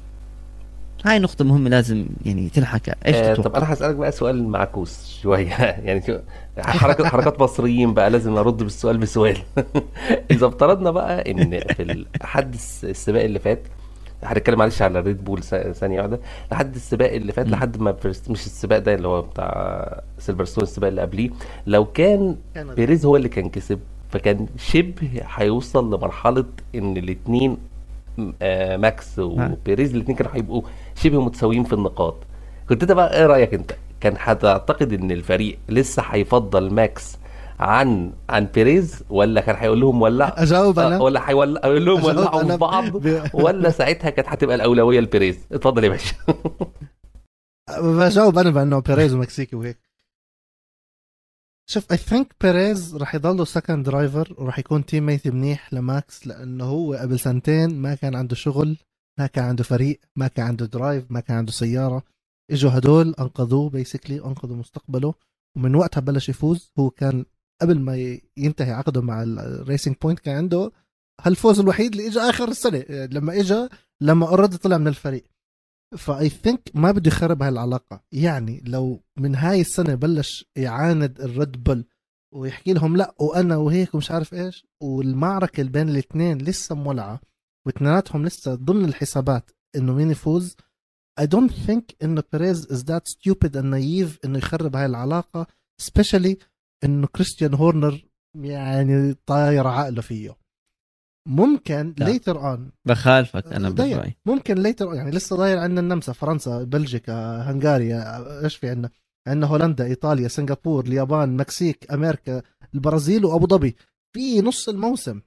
هاي نقطة مهمة لازم يعني تنحكى. إيش آه تتوقع؟ طب أنا هسألك بقى سؤال معكوس شوية. (laughs) يعني شو حركة حركات مصريين بقى لازم أرد بالسؤال بسؤال. (laughs) إذا افترضنا بقى إن في لحد السباق اللي فات هنتكلم معلش على ريد بول ثانية واحدة. لحد السباق اللي فات. لحد ما مش السباق ده اللي هو بتاع سيلفرستون السباق اللي قبليه. لو كان بيريز هو اللي كان كسب فكان شبه هيوصل لمرحلة إن الاتنين آه ماكس وبيريز الاتنين كانوا هيبقوا شبه متساويين في النقاط. كنت أنت بقى إيه رأيك أنت؟ كان هتعتقد إن الفريق لسه هيفضل ماكس عن عن بيريز ولا كان هيقول لهم ولع أجاوب أنا. آه، ولا هيولع هيقول لهم ولعوا في بعض (laughs) ولا ساعتها كانت هتبقى الأولوية لبيريز؟ اتفضل يا باشا. (laughs) بجاوب أنا بانه بيريز ومكسيكي وهيك. شوف I think بيريز راح يضله second driver وراح يكون teammate منيح لماكس لأنه هو قبل سنتين ما كان عنده شغل ما كان عنده فريق ما كان عنده drive ما كان عنده سيارة. إجوا هدول أنقذوه basically أنقذوا مستقبله. ومن وقتها بلش يفوز. هو كان قبل ما ينتهي عقده مع ال Racing Point كان عنده هالفوز الوحيد اللي اجى آخر السنة. لما اجى لما already طلع من الفريق. ف I think ما بده يخرب هاي العلاقه يعني لو من هاي السنة بلش يعاند الريد بول ويحكي لهم لا وأنا وهيك ومش عارف إيش والمعركة اللي بين الاثنين لسه مولعة واثنيناتهم لسه ضمن الحسابات إنه مين يفوز I don't think إنه بيريز is that stupid and naive إنه يخرب هاي العلاقة especially إنه كريستيان هورنر يعني طاير عقله فيه. ممكن لا. later on. بخالفك أنا. بالرأي ممكن later يعني لسه ضاير عندنا النمسا فرنسا بلجيكا هنغاريا إيش في عندنا؟ عندنا هولندا إيطاليا سنغافور اليابان مكسيك أمريكا البرازيل وأبو ظبي. في نص الموسم.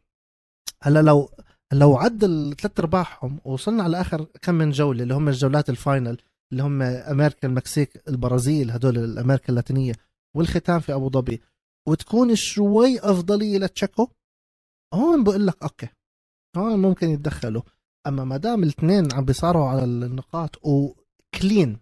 هلا لو لو عدل ثلاث أرباعهم ووصلنا على آخر كم من جولة اللي هم الجولات ال final اللي هم أمريكا المكسيك البرازيل هدول الأمريكا اللاتينية والختام في أبو ظبي. وتكون شوي أفضلية لتشيكو. هون بقول لك okay هون ممكن يتدخلوا. أما ما دام الاثنين عم بيصارعوا على النقاط و clean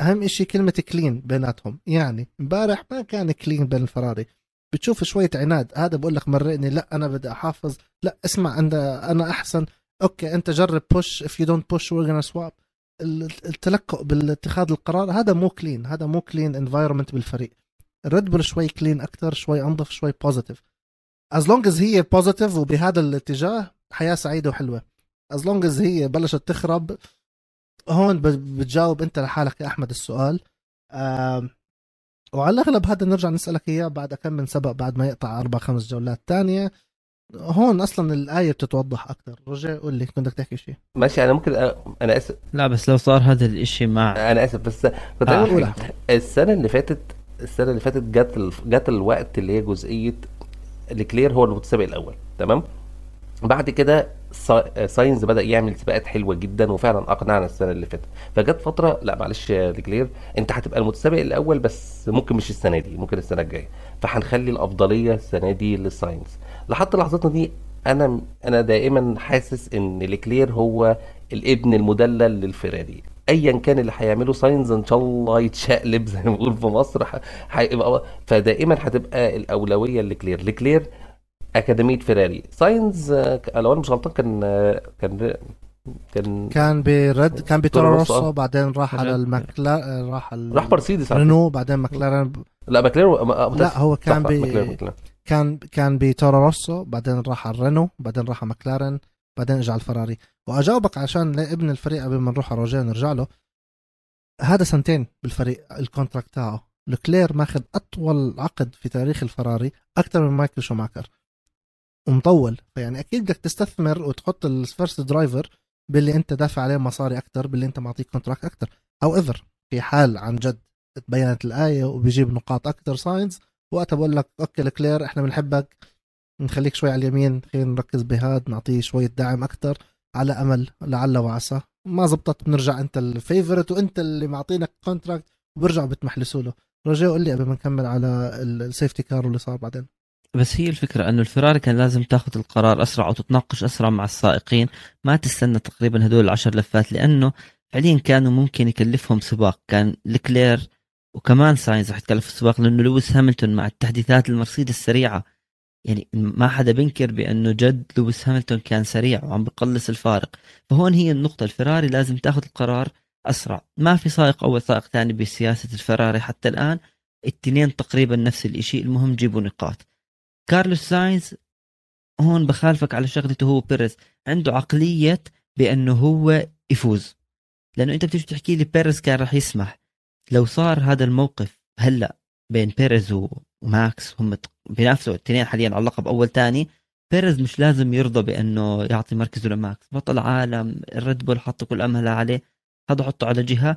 أهم إشي كلمة clean بيناتهم. يعني امبارح ما كان clean بين الفراري. بتشوف شوية عناد هذا بقول لك مرقني لا أنا بدي أحافظ لا اسمع أنا أنا أحسن. okay أنت جرب push don't push we're gonna swap. ال- التلكؤ بالاتخاذ القرار هذا مو clean هذا مو clean environment بالفريق. الريد بول شوي clean أكثر شوي أنظف شوي positive as long as هي positive وبهذا الاتجاه حياة سعيدة وحلوة. as long as هي بلشت تخرب هون ب- بتجاوب أنت لحالك يا أحمد السؤال. وعلى الأغلب هذا نرجع نسألك إياه بعد كم من سبق بعد ما يقطع أربع خمس جولات تانية. هون أصلا الآية بتتوضح أكثر رجع قول لي كنت بدك تحكي شيء. ماشي أنا ممكن أ... أنا آسف. لا بس لو صار هذا الإشي مع أنا آسف بس كنت آه، أحمد. السنة اللي فاتت السنة اللي فاتت جت ال... جت الوقت اللي هي جزئية لكلير هو المتسابق الأول تمام؟ بعد كده سا- ساينز بدأ يعمل سباقات حلوة جدا وفعلا أقنعنا السنة اللي فاتت. فجت فترة لا معلش يا لكلير أنت هتبقى المتسابق الأول بس ممكن مش السنة دي ممكن السنة الجاية. فهنخلي الأفضلية السنة دي للساينز لحد لحظتنا دي أنا أنا دائما حاسس إن لكلير هو الابن المدلل للفيراري ايا كان اللي هيعمله ساينز إن شاء الله يتشقلب زي ما بنقول في مصر هيبقى فدائما هتبقى الأولوية لكلير لكلير أكاديمية فيراري ساينز آه، لو أنا مش غلطان كان آه، كان كان كان برد كان بتورو تورو روسو، آه. بعدين راح على رد. المكلا راح على راح مرسيدس رينو بعدين مكلارن. لا متأسف. لا هو كان صح، ب ماكلير ماكلير كان كان بتورو روسو بعدين راح على الرينو بعدين راح على مكلارن بعدين اجى على الفراري وأجاوبك عشان ابن الفريق قبل ما نروح على روجيه نرجع له. هذا سنتين بالفريق ال contract تاعه. لكلير ماخذ أطول عقد في تاريخ الفراري أكثر من مايكل شوماكر. ومطول فيعني أكيد بدك تستثمر وتحط ال first driver باللي أنت دافع عليه مصاري أكثر باللي أنت معطيه contract أكثر. however في حال عن جد تبينت الآية وبيجيب نقاط أكثر ساينز وقتها بقول لك okay لكلير إحنا بنحبك نخليك شوي على اليمين خلينا نركز بهاد نعطيه شوية دعم أكثر. على أمل لعل وعسى. ما زبطت بنرجع أنت ال favorite وأنت اللي معطينك contract وبرجعوا بتمحلسوا له رجاء قول لي قبل ما نكمل على ال- ال safety car واللي صار بعدين. بس هي الفكرة إنه الفراري كان لازم تاخذ القرار أسرع وتتناقش أسرع مع السائقين. ما تستنى تقريبا هدول العشر لفات لأنه فعليا كانوا ممكن يكلفهم سباق. كان لكلير وكمان ساينز رح يتكلف السباق لأنه لويس هاملتون مع التحديثات المرسيدس السريعة يعني ما حدا بينكر بأنه جد لويس هاملتون كان سريع وعم بقلص الفارق. فهون هي النقطة الفراري لازم تأخذ القرار أسرع. ما في سائق اول سائق ثاني بسياسة الفراري حتى الآن. الاثنين تقريبا نفس الشيء المهم جيبوا نقاط. كارلوس ساينز هون بخالفك على شغلته هو بيريز. عنده عقلية بأنه هو يفوز. لأنه أنت بتيجي تحكي لي بيريز كان راح يسمح. لو صار هذا الموقف هلأ بين بيريز وماكس هم بينافسوا الاثنين حاليا على اللقب أول ثاني بيريز مش لازم يرضى بأنه يعطي مركزه لماكس بطل عالم الريد بول حطوا كل أملها عليه. هذا حطه على جهة.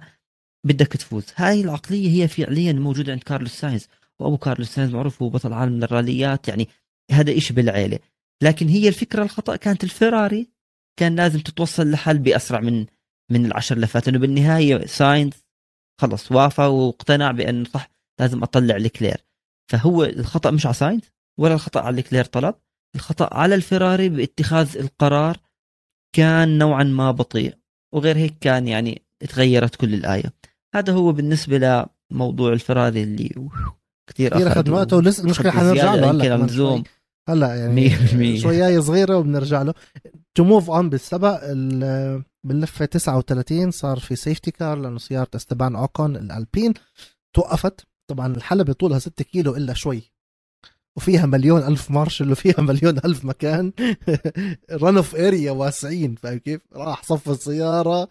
بدك تفوز. هاي العقلية هي فعليا موجودة عند كارلوس ساينز. وأبو كارلوس ساينز معروف هو بطل عالم من الراليات يعني هذا إشي بالعيلة. لكن هي الفكرة الخطأ كانت الفيراري. كان لازم تتوصل لحل بأسرع من من العشر لفات. إنه بالنهاية ساينز خلص وافى واقتنع بأنه صح لازم أطلع لكلير فهو الخطأ مش على ساينز ولا الخطأ على لكلير طلب الخطأ على الفيراري باتخاذ القرار كان نوعا ما بطيء وغير هيك كان يعني تغيرت كل الآية. هذا هو بالنسبة لموضوع الفراري اللي كثير كثير أخذ وقته ولسه المشكلة حنرجع له هلا زوم هلا يعني شوية صغيرة وبنرجع له. to move on بالسباق باللفة 39 صار في safety car لأنه سيارة إستبان أوكون الألبين توقفت. طبعا الحلبة طولها 6 كيلو إلا شوي. وفيها مليون ألف مارشل وفيها (laughs) مليون ألف مكان. run off area واسعين فاهم كيف؟ راح صف السيارة.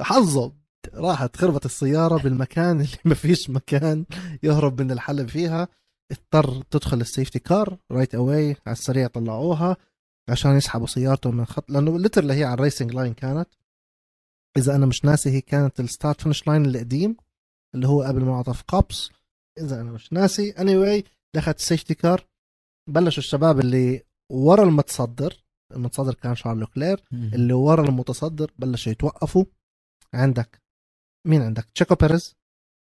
حظه راحت خربت السيارة بالمكان اللي ما فيش مكان يهرب من الحلب فيها. اضطر تدخل ال safety car right away على السريع طلعوها عشان يسحبوا سيارته من خط لأنه literally هي على ال racing line كانت. إذا أنا مش ناسي هي كانت ال start finish line القديم اللي هو قبل منعطف كوبس إذا أنا مش ناسي. anyway دخلت ال safety car بلشوا الشباب اللي ورا المتصدر. المتصدر كان شارل لوكلير. اللي ورا المتصدر بلشوا يتوقفوا. عندك مين؟ عندك تشيكو بيريز.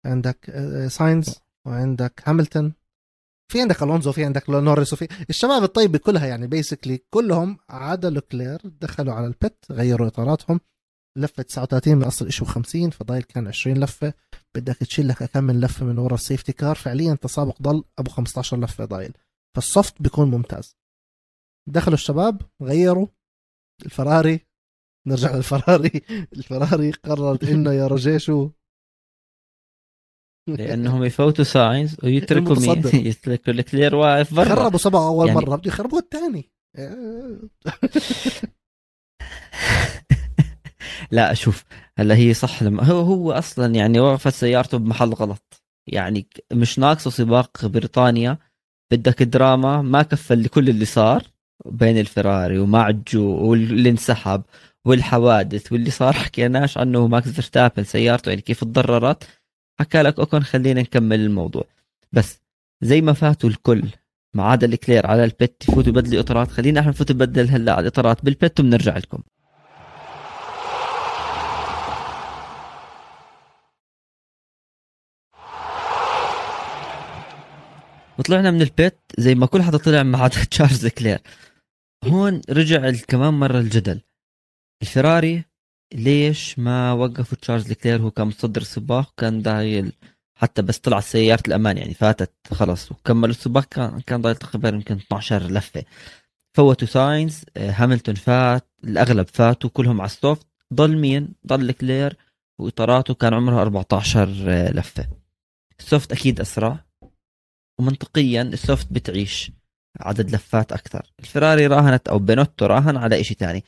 عندك آه، ساينز. وعندك هاملتون. في عندك ألونزو. في عندك نوريس. وفي الشباب الطيبة كلها يعني basically كلهم عدا لوكلير دخلوا على ال pit غيروا إطاراتهم. لفة 39 من أصل شيء 50 فضايل كان 20 لفة. بدك تشيل لك كم من لفة من ورا ال safety car فعليا تسابق ضل أبو 15 لفة ضايل. فال soft بيكون ممتاز. دخلوا الشباب غيروا الفراري. نرجع للفراري. (laughs) الفراري قررت إنه يا رجيشو (laughs) لأنهم يفوتوا ساينز ويتركوا مين (laughs) يتركوا الكلير واقف برا. خربوا سبعة أول يعني... مرة. بده يخربوا الثاني. لا شوف هلا هي صح لما هو هو أصلا يعني وقفت سيارته بمحل غلط. يعني مش ناقصه سباق بريطانيا بدك دراما ما كفل لكل اللي صار بين الفراري ومعجو واللي انسحب والحوادث واللي صار حكيناش عنه ماكس فيرستابن سيارته يعني كيف تضررت. حكى لك اوكون خلينا نكمل الموضوع. بس زي ما فاتوا الكل ما عدا لكلير على ال pit يفوتوا يبدلوا اطارات خلينا إحنا نفوت نبدل هلا على الإطارات. بال pit وبنرجع لكم. وطلعنا من ال pit زي ما كل حدا طلع ما (laughs) تشارلز لكلير. هون رجع كمان مرة الجدل. الفراري ليش ما وقفوا تشارلز لكلير؟ هو كان متصدر السباق وكان ضايل حتى بس طلع سيارة الأمان يعني فاتت خلص وكملوا السباق كان كان ضايل تقريبا يمكن 12 لفة. فوتوا ساينز آه، هاملتون فات الأغلب فاتوا كلهم على ال soft. ضل مين؟ ضل لكلير. وإطاراته كان عمرها 14 آه، لفة. ال soft أكيد أسرع. ومنطقيا ال soft بتعيش عدد لفات أكثر. الفراري راهنت أو بينوتو راهن على إشي تاني.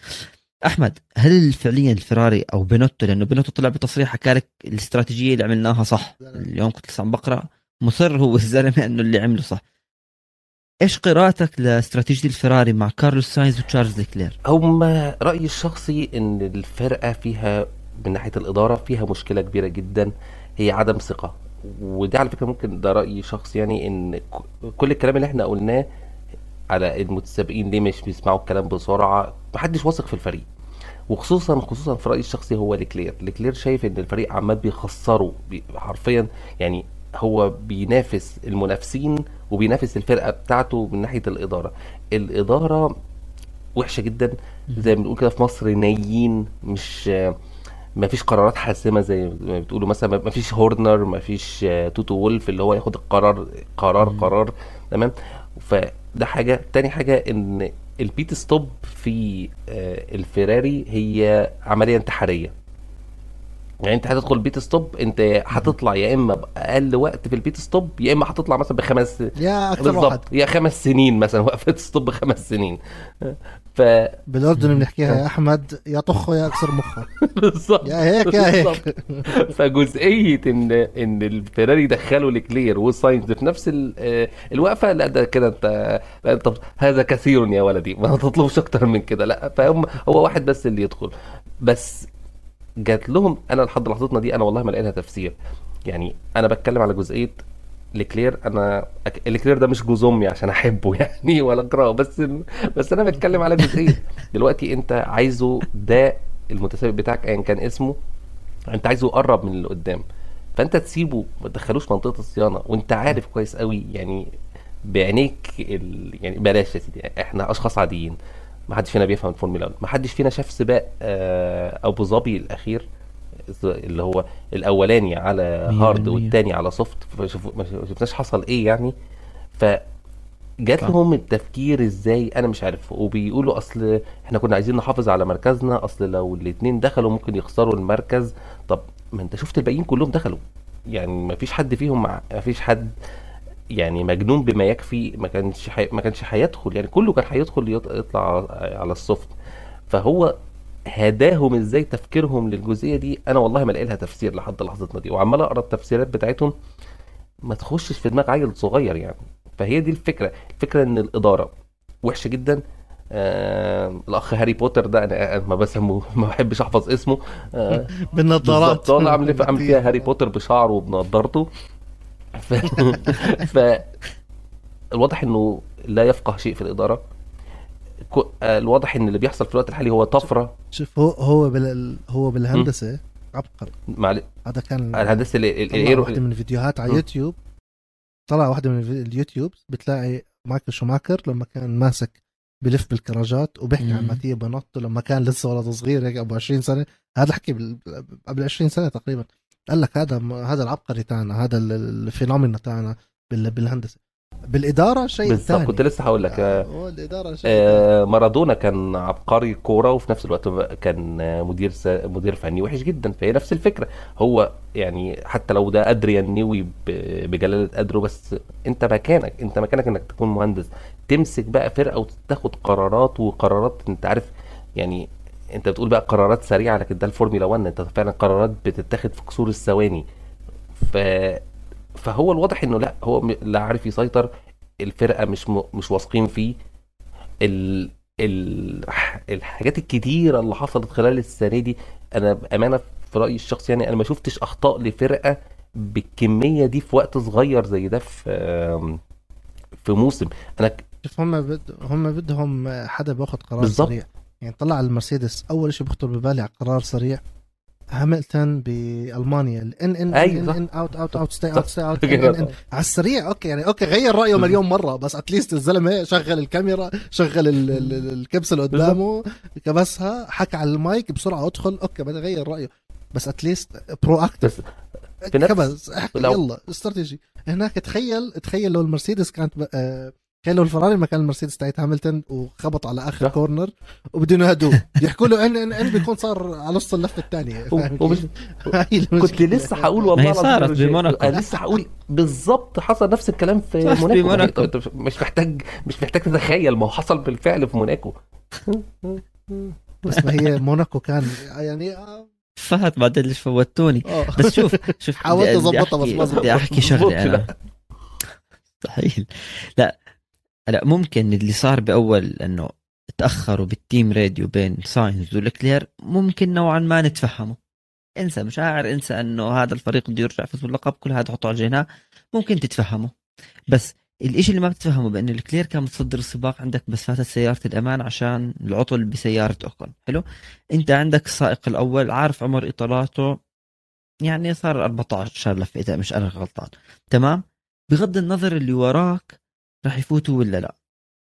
أحمد هل فعليا الفراري أو بينوتو؟ لأنه بينوتو طلع بتصريح حكى لك الاستراتيجية اللي عملناها صح. اليوم كنت لسه عم بقرأ. مصر هو الزلمة (laughs) إنه اللي عمله صح. إيش قراءتك لاستراتيجية الفراري مع كارلوس ساينز وتشارلز لكلير هم رأيي الشخصي إن الفرقة فيها من ناحية الإدارة فيها مشكلة كبيرة جدا. هي عدم ثقة. ودي على فكرة ممكن ده رأيي شخصي يعني إن كل الكلام اللي إحنا قلناه على المتسابقين ليه مش بيسمعوا الكلام بسرعة محدش واثق في الفريق. وخصوصا خصوصا في رأيي الشخصي هو ليكلير. ليكلير شايف إن الفريق عمال بيخسره حرفيا يعني هو بينافس المنافسين وبينافس الفرقة بتاعته من ناحية الإدارة. الإدارة وحشة جدا زي ما بنقول كده في مصر نايين مش ما فيش قرارات حاسمة زي ما بتقولوا. مثلا ما فيش هورنر ما فيش توتو وولف اللي هو ياخد القرار قرار قرار تمام؟ فده حاجة. تاني حاجة إن ال pit stop في آه، الفيراري هي عملية انتحارية. يعني انت هتدخل pit stop انت هتطلع يا إما بأقل وقت في ال pit stop يا إما هتطلع مثلا بخمس يا أكثر واحد. بالظبط يا خمس سنين مثلا (laughs) وقفة stop خمس سنين. ف بالأردن بنحكيها يا أحمد يا طخه يا أكسر مخه (laughs) بالظبط. يا هيك يا هيك. فجزئية إن إن الفيراري يدخلوا لكلير وساينز في نفس ال- آه، الوقفة لا ده كده أنت لا أنت هذا كثير يا ولدي ما تطلبش أكتر من كده لا فهم هو واحد بس اللي يدخل. بس جات لهم أنا لحد لحظتنا دي أنا والله ما لاقي لها تفسير. يعني أنا بتكلم على جزئية لكلير أنا لكلير ده مش جوز أمي عشان أحبه (laughs) يعني ولا أكرهه بس بس أنا بتكلم على جزئية. دلوقتي أنت عايزه ده المتسابق بتاعك ايا كان اسمه أنت عايزه يقرب من اللي قدام. فأنت تسيبه ما تدخلوش منطقة الصيانة. وأنت عارف كويس قوي يعني بعينيك ال... يعني بلاش يا سيدي إحنا أشخاص عاديين. ما حدش فينا بيفهم الفورمولا 1 ما حدش فينا شاف سباق آه، أبو ظبي الأخير اللي هو الأولاني على hard. والتاني على soft. ما شفناش حصل إيه يعني. ف جات. لهم التفكير إزاي؟ أنا مش عارف. وبيقولوا أصل إحنا كنا عايزين نحافظ على مركزنا. أصل لو الاتنين دخلوا ممكن يخسروا المركز. طب ما أنت شفت الباقيين كلهم دخلوا. يعني ما فيش حد فيهم ما فيش حد يعني مجنون بما يكفي ما كانش حي... ما كانش هيدخل يعني كله كان هيدخل يط- يطلع على ال soft فهو هداهم إزاي تفكيرهم للجزئية دي؟ أنا والله ما لاقي لها تفسير لحد لحظتنا دي. وعمال أقرأ التفسيرات بتاعتهم ما تخشش في دماغ عيل صغير يعني. فهي دي الفكرة الفكرة إن الإدارة وحشة جدا. آه الأخ هاري بوتر ده أنا ما بسمه ما بحبش أحفظ اسمه. آه (laughs) بالنظارات. اللي عامل (laughs) عامل فيها هاري بوتر بشعره وبنضارته ف... (laughs) ف الواضح إنه لا يفقه شيء في الإدارة. آه، الواضح إن اللي بيحصل في الوقت الحالي هو طفرة. شوف هو هو بال هو بالهندسة عبقري. مع هذا كان الهندسة ال aero واحدة من الفيديوهات على. يوتيوب. طلع واحدة من اليوتيوب بتلاقي مايكل شوماكر لما كان ماسك بلف بالكراجات وبيحكي عن. ماتيا بنوتو لما كان لسه ولد صغير هيك أبو 20 سنة. هذا حكي بال- قبل 20 سنة تقريبا. قال لك هذا هذا العبقري تاعنا هذا ال- ال phenomena تاعنا بال- بالهندسة. بالإدارة شيء بالظبط كنت لسه هقول لك آه، الإدارة شيء. آه، مارادونا كان عبقري كورة وفي نفس الوقت كان مدير س... مدير فني وحش جدا فهي نفس الفكرة. هو يعني حتى لو ده أدريان نيوي ب... بجلالة قدره بس أنت مكانك أنت مكانك إنك تكون مهندس. تمسك بقى فرقة وتاخد قرارات وقرارات أنت عارف يعني انت بتقول بقى قرارات سريعة لكن ده الفورمولا 1 انت فعلا قرارات بتتاخد في كسور الثواني. ف فهو الواضح إنه لا هو لا عارف يسيطر الفرقة مش م... مش واثقين فيه. ال... ال... الحاجات الكتيرة اللي حصلت خلال السنة دي أنا بأمانة في رأيي الشخصي يعني أنا ما شفتش أخطاء لفرقة بالكمية دي في وقت صغير زي ده في في موسم. أنا شوف هم بد... هم بدهم حدا بياخذ قرار بالظبط. سريع. يعني طلع على المرسيدس أول شيء بيخطر ببالي على قرار سريع. هاملتون بألمانيا. ال in in in. in out out out stay. out stay out على السريع okay يعني أوكي غير رأيه مليون مرة بس at least الزلمة شغل الكاميرا شغل ال- ال- ال- الكبسة اللي قدامه كبسها حكى على المايك بسرعة أدخل okay بدي اغير رأيه. بس at least proactive كبس يلا استراتيجي. هناك تخيل تخيل لو المرسيدس كانت ب... تخيل لو الفراري مكان المرسيدس تاعت هاملتون وخبط على آخر. corner وبدهم يهدوه يحكوا له in in in بيكون صار على نص اللفه الثانية كنت لسه هقول والله ما هي صارت. بموناكو. لسه هقول بالظبط حصل نفس الكلام في موناكو. مش- محتاج مش محتاج تتخيل ما هو حصل بالفعل في موناكو. بس ما هي موناكو كان يعني فهد بعدين ليش فوتوني. بس شوف شوف (laughs) حاولت أظبطها بس ما. بدي أحكي شغلة أنا. (laughs) مستحيل. لا. لا ممكن اللي صار بأول إنه تأخروا بال team radio بين ساينز ولكلير ممكن نوعا ما نتفهمه. انسى مشاعر انسى إنه هذا الفريق بده يرجع يفوز باللقب كل هذا حطه على الجناح ممكن تتفهمه. بس الإشي اللي ما بتفهمه بأنه لكلير كان متصدر السباق عندك بس فاتت سيارة الأمان عشان العطل بسيارة اوكون حلو؟ أنت عندك السائق الأول عارف عمر إطاراته. يعني صار 14 لفه اذا مش أنا غلطان. تمام؟ بغض النظر اللي وراك راح يفوتوا ولا لا؟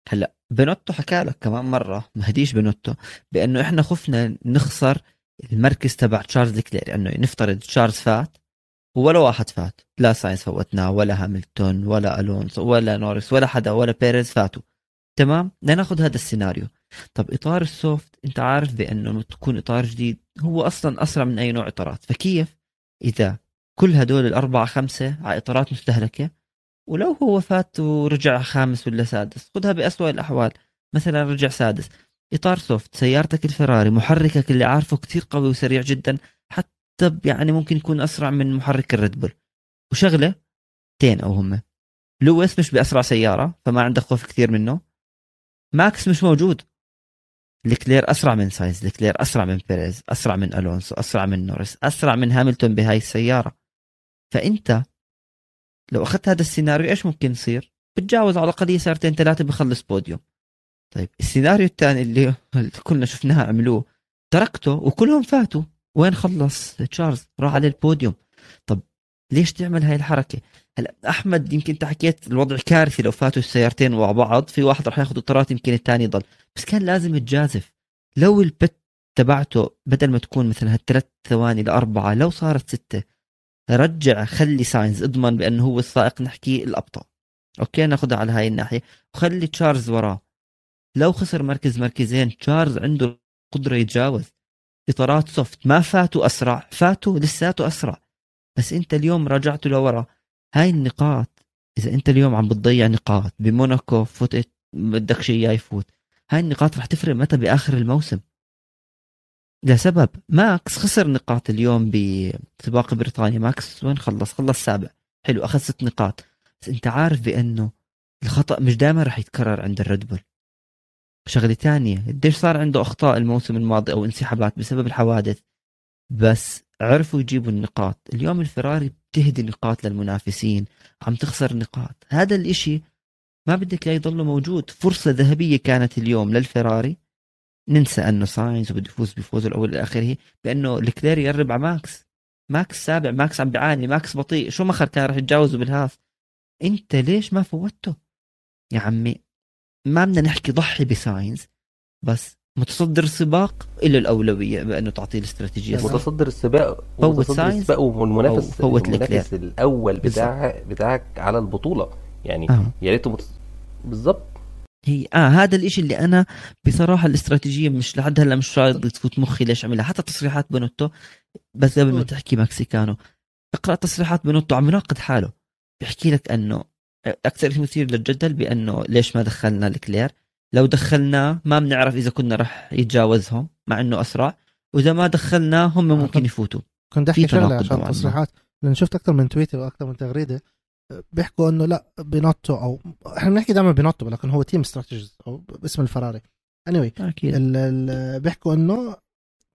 هلا بنوتو حكى لك كمان مرة ما هديش بنوتو بأنه إحنا خفنا نخسر المركز تبع تشارلز لكلير انه نفترض تشارلز فات ولا واحد فات لا ساينس فوتناه ولا هاملتون ولا ألونسو ولا نورس ولا حدا ولا بيريز فاتوا. تمام؟ بدنا ناخذ هذا السيناريو. طب إطار ال soft أنت عارف بأنه تكون إطار جديد هو أصلا أسرع من أي نوع إطارات فكيف إذا كل هدول الأربعة خمسة على إطارات مستهلكة ولو هو فات ورجع خامس ولا سادس خذها بأسوأ الأحوال. مثلا رجع سادس إطار soft سيارتك الفراري محركك اللي عارفه كتير قوي وسريع جدا حتى يعني ممكن يكون أسرع من محرك الريد بول. وشغلة تانية وأهم. لويس مش بأسرع سيارة فما عندك خوف كثير منه. ماكس مش موجود. لكلير أسرع من ساينز لكلير أسرع من بيريز أسرع من ألونسو أسرع من نورس أسرع من هاملتون بهاي السيارة. فأنت لو أخذت هذا السيناريو إيش ممكن يصير؟ بتجاوز على الأقل سيارتين ثلاثة بخلص بوديوم. طيب السيناريو الثاني اللي (laughs) كلنا شفناها عملوه تركته وكلهم فاتوا. وين خلص؟ تشارلز راح على البوديوم. طب ليش تعمل هاي الحركة؟ هلا أحمد يمكن أنت حكيت الوضع كارثي لو فاتوا السيارتين مع بعض في واحد راح ياخذ اطارات يمكن الثاني يضل بس كان لازم يتجازف. لو ال pit تبعته بدل ما تكون مثلا هالثلاث ثواني لأربعة لو صارت ستة رجع خلي ساينز اضمن بأنه هو السائق نحكي الابطا okay ناخذها على هاي الناحية. وخلي تشارلز وراه. لو خسر مركز مركزين تشارلز عنده قدره يتجاوز. إطارات soft ما فاتوا أسرع فاتوا لساته أسرع. بس أنت اليوم راجعته لورا. هاي النقاط إذا أنت اليوم عم بتضيع نقاط بموناكو فتت بدك شيء يفوت. هاي النقاط رح تفرق متى بآخر الموسم. لسبب. ماكس خسر نقاط اليوم بسباق بريطانيا. ماكس وين خلص؟ خلص سابع. حلو اخذ ست نقاط. بس أنت عارف بأنه الخطأ مش دائما رح يتكرر عند الريد بول. شغلة ثانية قديش صار عنده أخطاء الموسم الماضي أو انسحابات بسبب الحوادث؟ بس عرفوا يجيبوا النقاط. اليوم الفراري بتهدي نقاط للمنافسين. عم تخسر نقاط. هذا الإشي ما بدك إياه يضل موجود. فرصة ذهبية كانت اليوم للفراري. ننسى انه ساينز وبده يفوز بفوز الأول إلى آخره بأنه لكلير يقرب على ماكس. ماكس سابع ماكس عم بيعاني ماكس بطيء. شوماخر كان راح يتجاوزه بالهاس. أنت ليش ما فوتته؟ يا عمي ما بدنا نحكي ضحي بساينز بس متصدر السباق له الأولوية بأنه تعطيه الاستراتيجية متصدر السباق فوت ساينز السباق والمنافس فوت المنافس الأول بتاع بتاعك على البطولة. يعني آه. يا ريته متص... بالظبط هي آه هذا الإشي اللي أنا بصراحة الاستراتيجية مش لحد هلأ مش راضي تفوت مخي ليش عملها حتى تصريحات بنوتو بس قبل ما تحكي مكسيكانو. اقرأ تصريحات بنوتو عم يناقض حاله. بيحكي لك إنه أكثر مثير للجدل بإنه ليش ما دخلنا لوكلير؟ لو دخلناه ما بنعرف إذا كنا رح يتجاوزهم مع إنه أسرع. وإذا ما دخلناه هم ممكن يفوتوا. كنت أحكي شغله عشان. تصريحات لأن شفت أكثر من تويتر وأكثر من تغريدة بيحكوا إنه لا بينوتو أو إحنا بنحكي دائما بينوتو لكن هو team strategies أو باسم الفراري. any anyway أكيد. ال- ال- بيحكوا إنه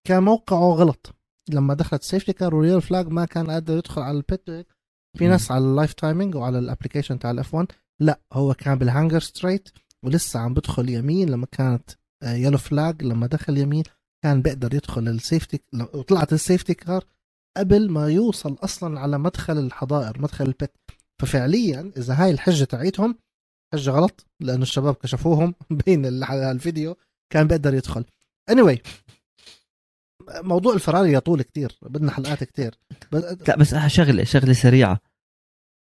كان موقعه غلط. لما دخلت safety car و yellow flag ما كان قادر يدخل على ال pit في ناس على ال live timing وعلى ال application تاع ال F1 لا هو كان بال Hangar Straight ولسه عم بدخل يمين لما كانت yellow flag لما دخل يمين كان بيقدر يدخل ال safety لو طلعت ال safety car قبل ما يوصل أصلا على مدخل الحظائر مدخل ال pit ففعليا إذا هاي الحجة تاعيتهم حجة غلط لأنه الشباب كشفوهم (laughs) بين ال- الفيديو كان بيقدر يدخل. Anyway موضوع الفراري يطول كتير بدنا حلقات كتير. ب- لا بس شغله شغلة سريعة.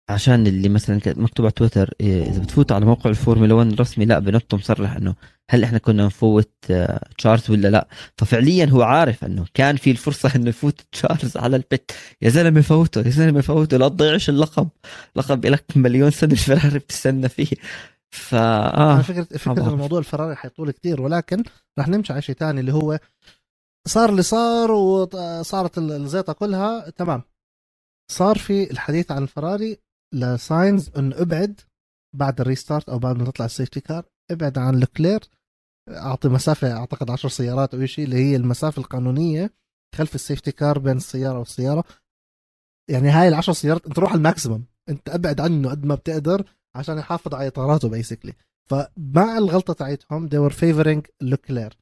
عشان اللي مثلا مكتوب على تويتر إيه، إذا بتفوتوا على موقع الفورمولا 1 الرسمي لا بينوتو مصرح إنه هل إحنا كنا نفوت آه، تشارلز ولا لا؟ ففعليا هو عارف إنه كان في الفرصة إنه يفوت تشارلز على ال pit يا زلمة فوته يا زلمة فوته لا تضيعش اللقب. لقب لك مليون سنة الفراري بتستنى فيه. فا آه. آه فكرة فكرة. الموضوع الفراري حيطول كتير ولكن رح نمشي على شيء ثاني اللي هو صار اللي صار وصارت ال- الزيطة كلها. تمام. صار في الحديث عن الفراري لساينز انه ابعد بعد ال restart أو بعد ما تطلع ال safety car ابعد عن لوكلير أعطي مسافة أعتقد 10 سيارات أو شيء اللي هي المسافة القانونية خلف ال safety car بين السيارة والسيارة. يعني هاي العشر سيارات أنت روح ال maximum أنت أبعد عنه قد ما بتقدر عشان يحافظ على إطاراته basically فمع الغلطة تاعتهم they were favoring لوكلير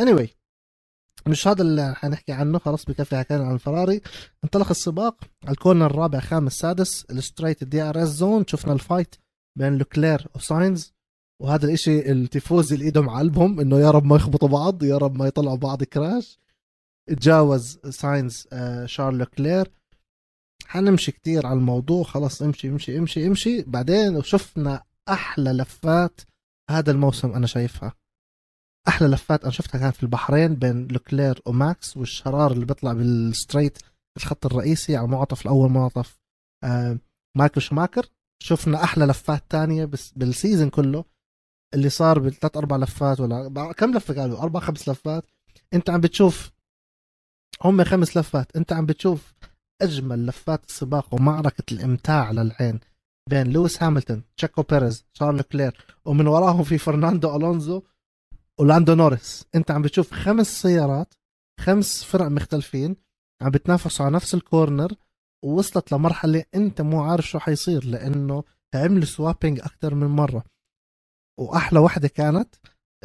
anyway مش هذا اللي حنحكي عنه. خلاص بكفي حكينا عن الفراري. انطلق السباق. على ال corner الرابع خامس سادس ال straight ال DRS zone. شفنا ال fight بين لوكلير وساينز. وهذا الإشي التيفوزي اللي ايدهم على قلبهم إنه يا رب ما يخبطوا بعض يا رب ما يطلعوا بعض crash. تجاوز ساينز آه شارل لوكلير. حنمشي كتير على الموضوع. خلاص امشي امشي امشي امشي. بعدين شفنا أحلى لفات هذا الموسم أنا شايفها. أحلى لفات أنا شفتها كانت في البحرين بين لوكلير وماكس والشرار اللي بيطلع بال straight الخط الرئيسي على المنعطف الأول منعطف آه مايكل شماكر شفنا أحلى لفات تانية بس بال season كله اللي صار بالثلاث أربع لفات ولا كم لفة قالوا؟ أربع خمس لفات. أنت عم بتشوف هم خمس لفات. أنت عم بتشوف أجمل لفات السباق ومعركة الإمتاع للعين بين لويس هاملتون تشاكو بيريز شارل لوكلير ومن وراهم في فرناندو ألونزو. ولاندو نوريس أنت عم بتشوف خمس سيارات خمس فرق مختلفين عم بتنافسوا على نفس ال corner ووصلت لمرحلة أنت مو عارف شو حيصير لأنه عملوا swapping أكثر من مرة. وأحلى وحدة كانت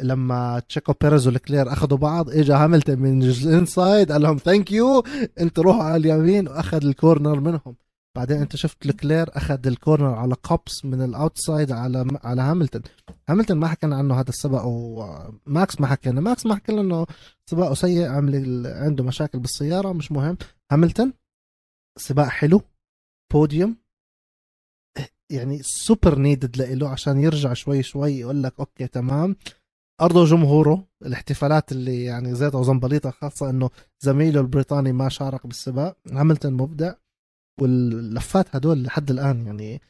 لما تشيكو بيريز ولكلير أخذوا بعض اجى هاملتون من ال inside قال لهم thank you انت روحوا على اليمين وأخذ ال corner منهم. بعدين انت شفت لكلير أخذ ال corner على كوبس من ال outside على على هاملتون. هاملتون ما حكينا عنه هذا السباق وماكس ما حكينا ماكس ما حكينا إنه سباقه سيء عمل عنده مشاكل بالسيارة مش مهم. هاملتون سباق حلو بوديوم يعني super needed لإله عشان يرجع شوي شوي يقول لك okay تمام. أرضه جمهوره الاحتفالات اللي يعني زيطة وزنبليطه خاصة إنه زميله البريطاني ما شارك بالسباق. هاملتون مبدع. واللفات هدول لحد الآن يعني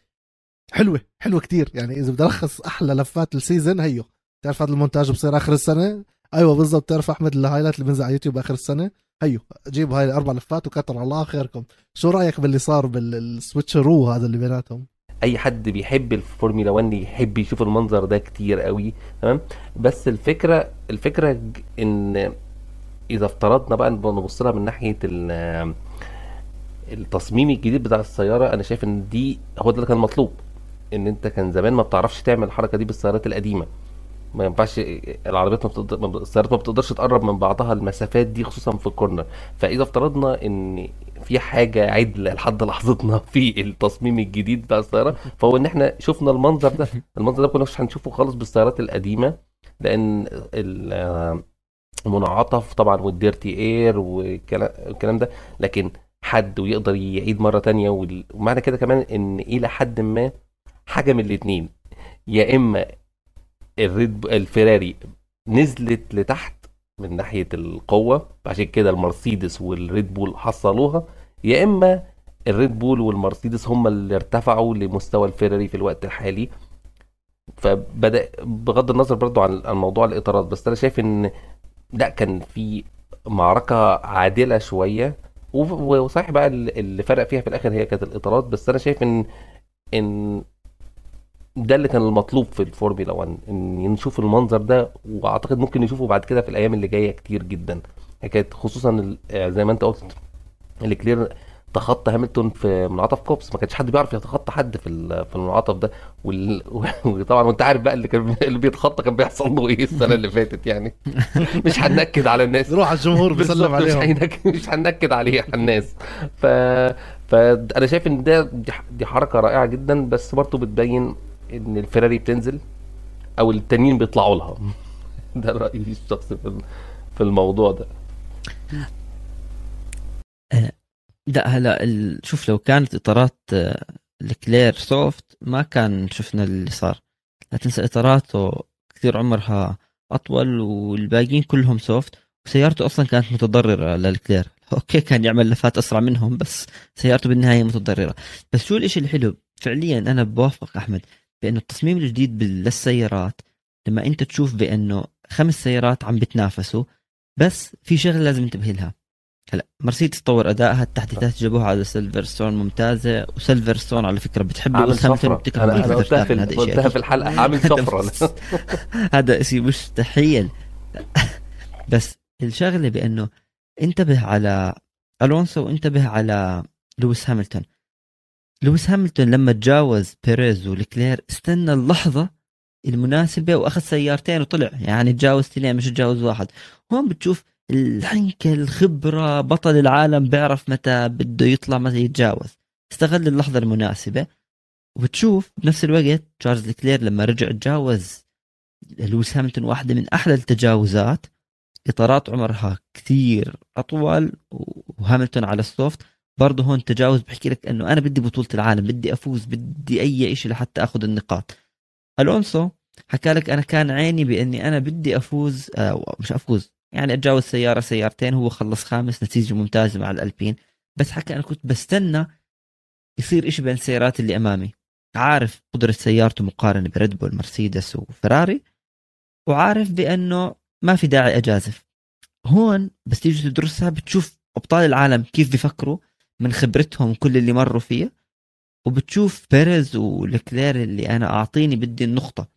حلوة حلوة كتير. يعني إذا بدي ألخص أحلى لفات ال season هيو. تعرف هذا المونتاج بصير آخر السنة؟ أيوه بالضبط. تعرف أحمد ال highlight اللي بنزل على يوتيوب آخر السنة؟ هيو. جيبوا هاي الأربع لفات وكتر الله خيركم. شو رأيك باللي صار بال switcheroo هذا اللي بيناتهم؟ أي حد بيحب الفورمولا 1 يحب يشوف المنظر ده كتير قوي تمام؟ بس الفكرة الفكرة إن إذا افترضنا بقى نبص لها من ناحية التصميم الجديد بتاع السيارة أنا شايف إن دي هو ده اللي كان مطلوب إن أنت كان زمان ما بتعرفش تعمل الحركة دي بالسيارات القديمة. ما ينفعش العربيات ما بتقدر السيارات ما بتقدرش تقرب من بعضها المسافات دي خصوصا في الكورنر. فإذا افترضنا إن في حاجة عدلة لحد لحظتنا (laughs) في التصميم الجديد بتاع السيارة فهو إن إحنا شفنا المنظر ده المنظر ده كناش هنشوفه خالص بالسيارات القديمة لأن المنعطف طبعا والديرتي إير والكلام ده. لكن حد ويقدر يعيد مرة تانية ومعنى كده كمان إن إلى حد ما حاجة من الاثنين يا إما الريد الفيراري نزلت لتحت من ناحية القوة عشان كده المرسيدس والريد بول حصلوها يا إما الريد بول والمرسيدس هم اللي ارتفعوا لمستوى الفيراري في الوقت الحالي. فبدأ بغض النظر برضو عن موضوع الإطارات بس أنا شايف إن لأ كان في معركة عادلة شوية وصحيح بقى اللي فرق فيها في الآخر هي كانت الإطارات بس أنا شايف ان إن ده اللي كان المطلوب في الفورمولا 1 إن نشوف المنظر ده وأعتقد ممكن نشوفه بعد كده في الأيام اللي جاية كتير جدا. كانت خصوصا زي ما أنت قلت لوكلير تخطى هاملتون في منعطف كوبس ما كانش حد بيعرف يتخطى حد في في المنعطف ده. وال... (laughs) وطبعا وانت عارف بقى اللي كان اللي بيتخطى كان بيحصل له إيه السنة اللي فاتت يعني. (laughs) مش هننكد على الناس. يروح على الجمهور بيسلم عليهم. مش هنك... مش هننكد عليه على الناس. ف فانا شايف ان ده دي حركة رائعة جدا بس برضه بتبين إن الفيراري بتنزل أو التانيين بيطلعوا لها. (laughs) ده رأيي الشخصي في في الموضوع ده. لا هلا شوف لو كانت إطارات آه، لكلير soft ما كان شفنا اللي صار. لا تنسى إطاراته كثير عمرها أطول والباقيين كلهم soft وسيارته أصلا كانت متضررة لكلير. (laughs) أوكي كان يعمل لفات أسرع منهم بس سيارته بالنهاية متضررة. بس شو الإشي الحلو؟ فعليا أنا بوافق أحمد بانه التصميم الجديد للسيارات لما أنت تشوف بأنه خمس سيارات عم بتنافسوا بس في شغلة لازم انتبه لها هلا مرسيدس تطور ادائها التحديثات جابوها على سيلفرستون ممتازة وسيلفرستون على فكرة بتحب عامل أنا, أنا قلتها في, قلتها في الحلقة. عامل (laughs) شفره هذا شيء مستحيل (laughs) بس الشغلة بأنه انتبه على ألونسو وانتبه على لويس هاملتون. لويس هاملتون لما تجاوز بيريز ولكلير استنى اللحظة المناسبة وأخذ سيارتين وطلع. يعني تجاوز اثنين مش تجاوز واحد. هون بتشوف الحنكة الخبرة بطل العالم بيعرف متى بده يطلع متى يتجاوز. استغل اللحظة المناسبة وبتشوف بنفس الوقت تشارلز لكلير لما رجع تجاوز لويس هاملتون واحدة من أحلى التجاوزات. إطارات عمرها كثير أطول وهاملتون على ال soft. برضه هون تجاوز بحكي لك إنه أنا بدي بطولة العالم بدي أفوز بدي أي شيء لحتى آخذ النقاط. ألونسو حكى لك أنا كان عيني بإني أنا بدي أفوز آه مش أفوز يعني أتجاوز سيارة سيارتين هو خلص خامس نتيجة ممتازة مع الألبين. بس حكى أنا كنت بستنى يصير إشي بين السيارات اللي أمامي. عارف قدرة سيارته مقارنة بريد بول مرسيدس وفيراري وعارف بأنه ما في داعي أجازف. هون بس تيجي تدرسها بتشوف أبطال العالم كيف بيفكروا من خبرتهم كل اللي مروا فيه وبتشوف بيريز ولكلير اللي أنا أعطيني بدي النقطة.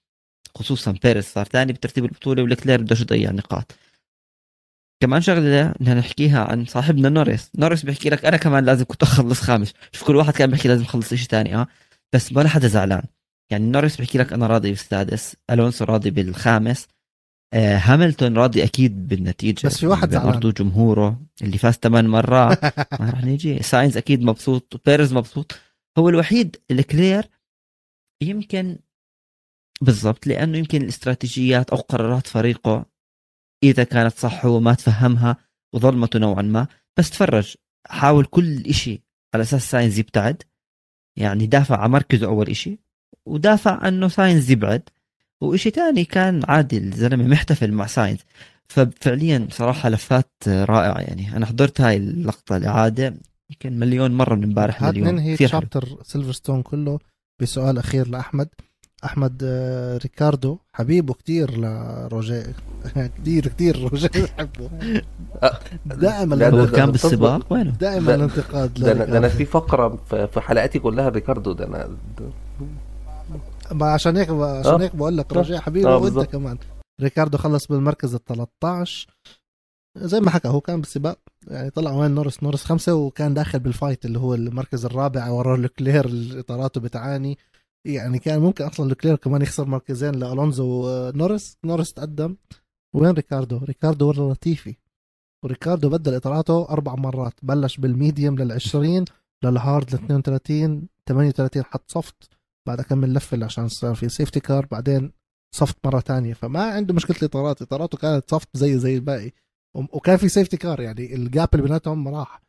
خصوصا بيريز صار ثاني بترتيب البطولة ولكلير بدوش يضيع نقاط. كمان شغلة بدنا نحكيها عن صاحبنا نوريس. نوريس بيحكي لك أنا كمان لازم كنت أخلص خامس. شوف كل واحد كان بيحكي لازم اخلص شيء ثاني آه بس ولا حدا زعلان. يعني نوريس بيحكي لك أنا راضي بالسادس ألونسو راضي بالخامس آه هاملتون راضي أكيد بالنتيجة. بس في واحد زعلان. برضه جمهوره اللي فاز ثمان مرات. (laughs) ما رح نيجي. ساينز أكيد مبسوط وبيريز مبسوط. هو الوحيد لكلير يمكن بالضبط لأنه يمكن الاستراتيجيات أو قرارات فريقه إذا كانت صح هو ما تفهمها وظلمته نوعا ما بس تفرج حاول كل إشي على أساس ساينز يبتعد. يعني دافع عن مركزه أول إشي ودافع إنه ساينز يبعد. وإشي تاني كان عادي الزلمة محتفل مع ساينز ففعليا صراحة لفات رائعة يعني. أنا حضرت هاي اللقطة الإعادة يمكن مليون مرة من امبارح لليوم ننهي كثير حلو. chapter سيلفرستون كله بسؤال أخير لأحمد. أحمد آه، ريكاردو حبيبه كتير لروجيه (laughs) كتير كتير روجيه بحبه دائما لا، هو كان ده- بالسباق وينه دائما ده- الانتقاد ده أنا ده أنا. في فقرة في في حلقاتي كلها ريكاردو ده أنا ما عشان هيك عشان آه. هيك بقول لك آه. حبيبي آه، وأنت بالظبط. كمان ريكاردو خلص بالمركز ال 13 زي ما حكى هو كان بالسباق يعني طلع وين نوريس نوريس خمسة وكان داخل بال fight اللي هو المركز الرابع ورا لوكلير اللي إطاراته بتعاني يعني كان ممكن أصلا لوكلير كمان يخسر مركزين لألونسو ونوريس نوريس تقدم. وين ريكاردو؟ ريكاردو ورا لطيفي وريكاردو بدل إطاراته أربع مرات. بلش بال medium لل 20 لل hard ل 32 38 حط soft بعد كمل لفة عشان صار في safety car بعدين soft مرة تانية. فما عنده مشكلة الإطارات. إطاراته كانت soft زي زي الباقي. وكان في safety car يعني ال gap اللي بيناتهم راح.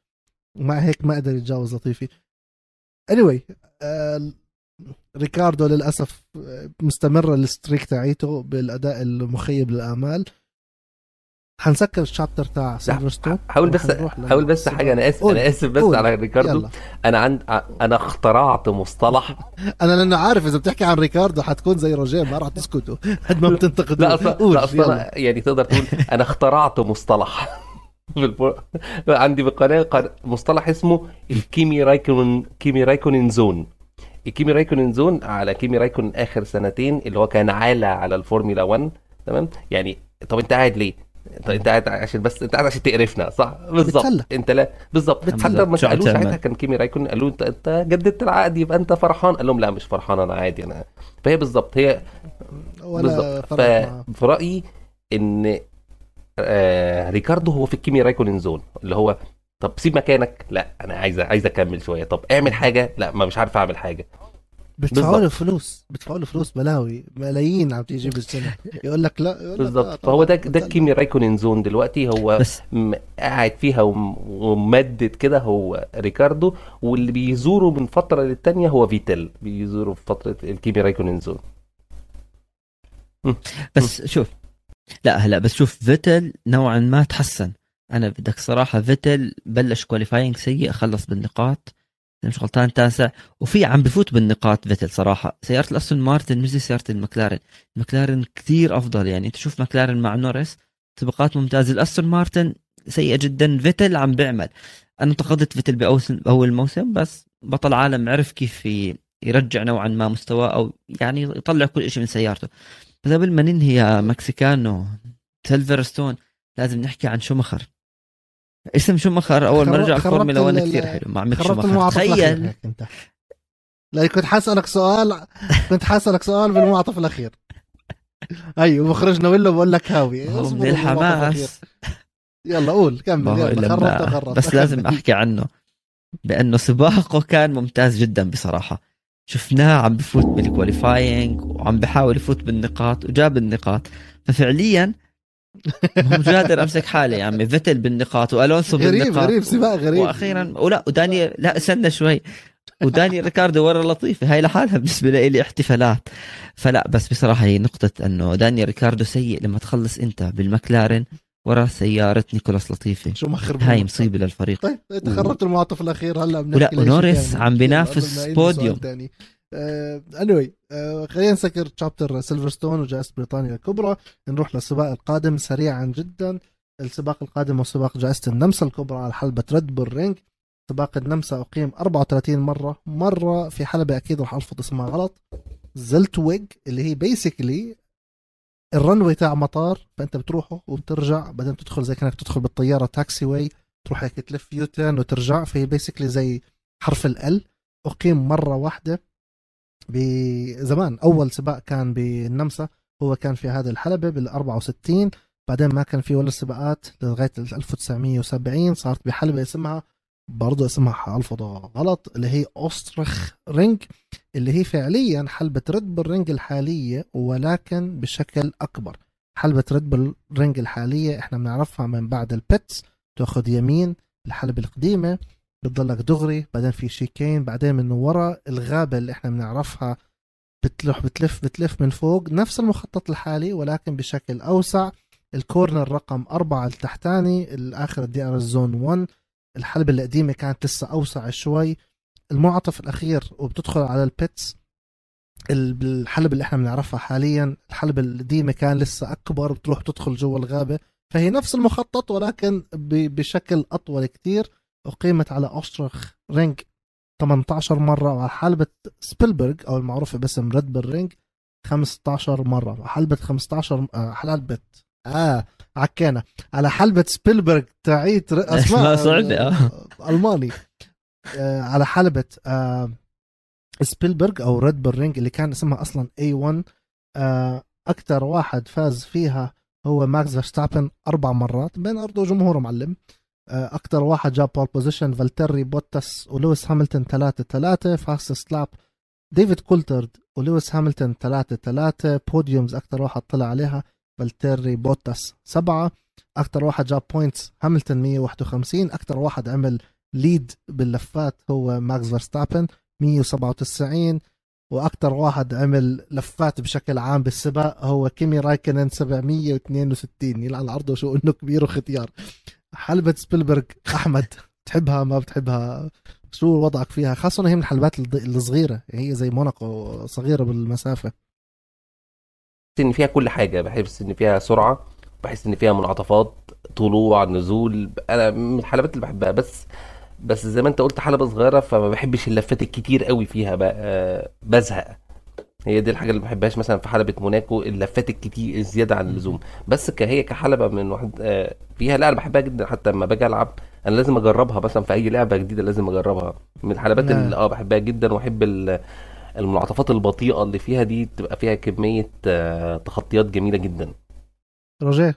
ومع هيك ما قدر يتجاوز لطيفي anyway آه ريكاردو للأسف آه، مستمره ال streak تاعيته بالأداء المخيب للآمال. حنسكر ال chapter تاع سيلفرستون حاول بس حاول بس حاجة أنا آسف. أنا آسف بس قول. على ريكاردو. يلا. أنا عند أنا اخترعت مصطلح. (laughs) أنا لأنه عارف إذا بتحكي عن ريكاردو حتكون زي روجيه ما راح تسكتوا. قد ما بتنتقدوا لا أصلا لا أصلا يعني تقدر تقول أنا اخترعت مصطلح. (laughs) عندي بالقناه قن- مصطلح اسمه الكيمي رايكونن كيمي رايكونن zone. الكيمي رايكونن zone على كيمي رايكونن آخر سنتين اللي هو كان عالة على الفورمولا 1 تمام يعني طب انت قاعد ليه؟ طب انت قاعد عشان بس انت قاعد عشان تقرفنا صح؟ بالظبط. انت لا بالظبط. حتى ما سالوه؟ ساعتها كان كيمي رايكونن قالوا انت انت جددت العقد يبقى انت فرحان قال لهم لا مش فرحان أنا عادي أنا فهي بالظبط هي بالظبط. ففي رأيي إن آه ريكاردو هو في الكيمي رايكونن zone اللي هو طب سيب مكانك. لا أنا عايز عايز أكمل شوية. طب اعمل حاجة. لا ما مش عارف أعمل حاجة. بيدفعوا. له فلوس. بيدفعوا له فلوس بلاوي ملايين عم تيجي بالسنة. يقول لك لا يقول لك لا، بالظبط فهو ده ده بتسلى. الكيمي رايكونن zone دلوقتي. هو بس م- قاعد فيها وم- وممدد كده هو ريكاردو. واللي بيزوره من فترة للتانية هو فيتل بيزوره في فترة الكيمي رايكونن زون. بس شوف. لا هلا بس شوف فيتل نوعا ما تحسن. أنا بدك صراحة فيتل بلش qualifying سيء خلص بالنقاط. مش غلطان تاسع. وفي عم بفوت بالنقاط فيتل صراحة. سيارة الأستون مارتن مش زي سيارة المكلارن المكلارن كثير أفضل يعني. أنت شوف مكلارن مع نورس سباقات ممتازة. الأستون مارتن سيئة جدا. فيتل عم بيعمل. أنا انتقدت فيتل باول موسم بس بطل عالم عرف كيف يرجع نوعا ما مستواه أو يعني يطلع كل شيء من سيارته. بس قبل ما ننهي يا مكسيكانو سيلفرستون لازم نحكي عن شومخر. اسم شومخر أول ما رجع الفورمولا 1 ال- كثير حلو. مع ميك الأخير تخيل لا كنت حاسألك سؤال كنت حاسألك سؤال بالمعطف الأخير. أيوه مخرجنا ولا بقول لك هاوي. من. الحماس. يلا قول كمل يلا خربت خربت بس لازم أحكي عنه. بأنه سباقه كان ممتاز جدا بصراحة. شفناه عم بفوت بال qualifying وعم بحاول يفوت بالنقاط وجاب النقاط. ففعليا مش قادر أمسك حالي يا عمي. فيتل بالنقاط وألونسو غريب بالنقاط. غريب سباق غريب. وأخيرا ولا ودانيال لا استنى شوي. وداني ريكاردو ورا لطيفة. هاي لحالها بالنسبة لي احتفالات. فلا بس بصراحة هي نقطة إنه داني ريكاردو سيء لما تخلص أنت بالمكلارن ورا سيارة نيكولاس لطيفي شوماخر هاي مصيبة للفريق. طيب تخربت المعطف الأخير هلا ولا ونوريس عم بينافس بوديوم. اني uh, خلينا نسكر chapter سيلفرستون وجائزة بريطانيا الكبرى. نروح للسباق القادم سريعا جدا. السباق القادم هو سباق جائزة النمسا الكبرى على حلبة ريد بول رينج سباق النمسا أقيم 34 مرة. مرة في حلبة أكيد راح الفظ اسمها غلط. زلتفيج اللي هي basically ال runway تاع مطار. فأنت بتروحه وبترجع. بعدين تدخل زي كأنك تدخل بالطيارة taxiway تروح هيك تلف U-turn وترجع. فهي basically زي حرف ال أقيم مرة واحدة. بزمان. أول سباق كان بالنمسا هو كان في هذه الحلبة بال 64 بعدين ما كان في ولا سباقات لغاية 1970 صارت بحلبة اسمها برضه اسمها حالفظه غلط اللي هي أوسترايخ رينج اللي هي فعليا حلبة ريد بول رينج الحالية ولكن بشكل أكبر. حلبة ريد بول رينج الحالية إحنا بنعرفها من بعد ال pits تأخذ يمين الحلبة القديمة. بتضلك دغري بعدين في chicane بعدين من ورا الغابة اللي إحنا بنعرفها بتلف بتلف بتلف من فوق نفس المخطط الحالي ولكن بشكل أوسع. ال corner رقم أربعة التحتاني الآخر ال DRS zone 1 الحلبة القديمة كانت لسه أوسع شوي. المعطف الأخير وبتدخل على ال pits. الحلبة اللي إحنا بنعرفها حاليا الحلبة القديمة كان لسه أكبر بتروح تدخل جوا الغابة. فهي نفس المخطط ولكن بشكل أطول كتير. أقيمت على أوسترايخ رينج 18 مرة وعلى حلبة سبيلبرغ أو المعروفة باسم ريد بول رينج 15 مرة وحلبة 15 آه حلبة آه عكينا على حلبة سبيلبرغ تعيت اسماء صعبة آه. ألماني. آه على حلبة آه سبيلبرغ أو ريد بول رينج اللي كان اسمها أصلا A1 آه أكثر واحد فاز فيها هو ماكس فيرستابن أربع مرات بين أرضه وجمهوره معلم. آه أكثر واحد جاب pole position فالتري بوتاس ولويس هاملتون 3 3 fastest lap ديفيد كولتارد ولويس هاملتون 3 3 podiums أكثر واحد طلع عليها فالتيري بوتاس سبعة. أكثر واحد جاب points هاملتون 151 أكثر واحد عمل lead باللفات هو ماكس فيرستابن 197 وأكثر واحد عمل لفات بشكل عام بالسباق هو كيمي رايكونن 762 يلعن عرضه شو إنه كبير وختيار. حلبة سبيلبرغ أحمد تحبها ما بتحبها؟ شو وضعك فيها؟ خاصة هي من الحلبات الصغيرة هي زي موناكو صغيرة بالمسافة. إن فيها كل حاجة بحس إن فيها سرعة بحس إن فيها منعطفات طلوع نزول أنا من الحلبات اللي بحبها. بس بس زي ما أنت قلت حلبة صغيرة فما بحبش اللفات الكتير قوي فيها بقى بزهق. هي دي الحاجة اللي ما بحبهاش مثلا في حلبة موناكو اللفات الكتير الزيادة عن اللزوم. بس كهي كحلبة من واحد آه، فيها لا أنا بحبها جدا. حتى لما باجي ألعب أنا لازم أجربها مثلا في أي لعبة جديدة لازم أجربها. من الحلبات اللي نعم. آه بحبها جدا وأحب ال- المنعطفات البطيئة اللي فيها دي تبقى فيها كمية آه، تخطيات جميلة جدا. روجيه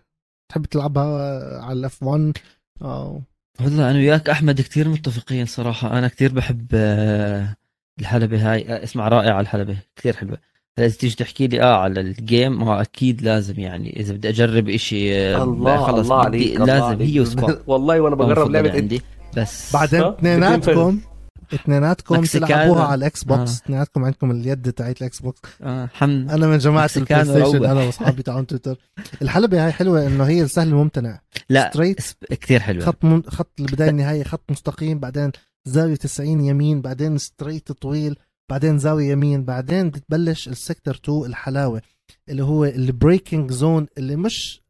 تحب تلعبها على الأف 1 أو والله أنا وياك أحمد كثير متفقين صراحة. أنا كثير بحب آه، الحلبة هاي آه، اسمع رائعة الحلبة كثير حلوة. هلا اذا تيجي تحكي لي آه على الجيم آه أكيد لازم يعني إذا بدي أجرب إشي آه، الله خلص الله عليك الله لازم عليك. هي وسباق (laughs) والله وأنا بجرب لعبة عندي. بس بعدين آه، اثنيناتكم اثنيناتكم. تلعبوها على الإكس بوكس. آه. اثنيناتكم عندكم اليد تاعت الإكس بوكس. آه حمد. أنا من جماعة البلاي ستيشن. أنا وأصحابي تاعون تويتر الحلبة هاي حلوة إنه هي السهل الممتنع. لا straight كثير حلوة. خط من خط البداية النهاية خط مستقيم بعدين زاوية 90 يمين بعدين straight طويل بعدين زاوية يمين بعدين بتبلش ال sector 2 الحلاوة اللي هو ال braking zone اللي مش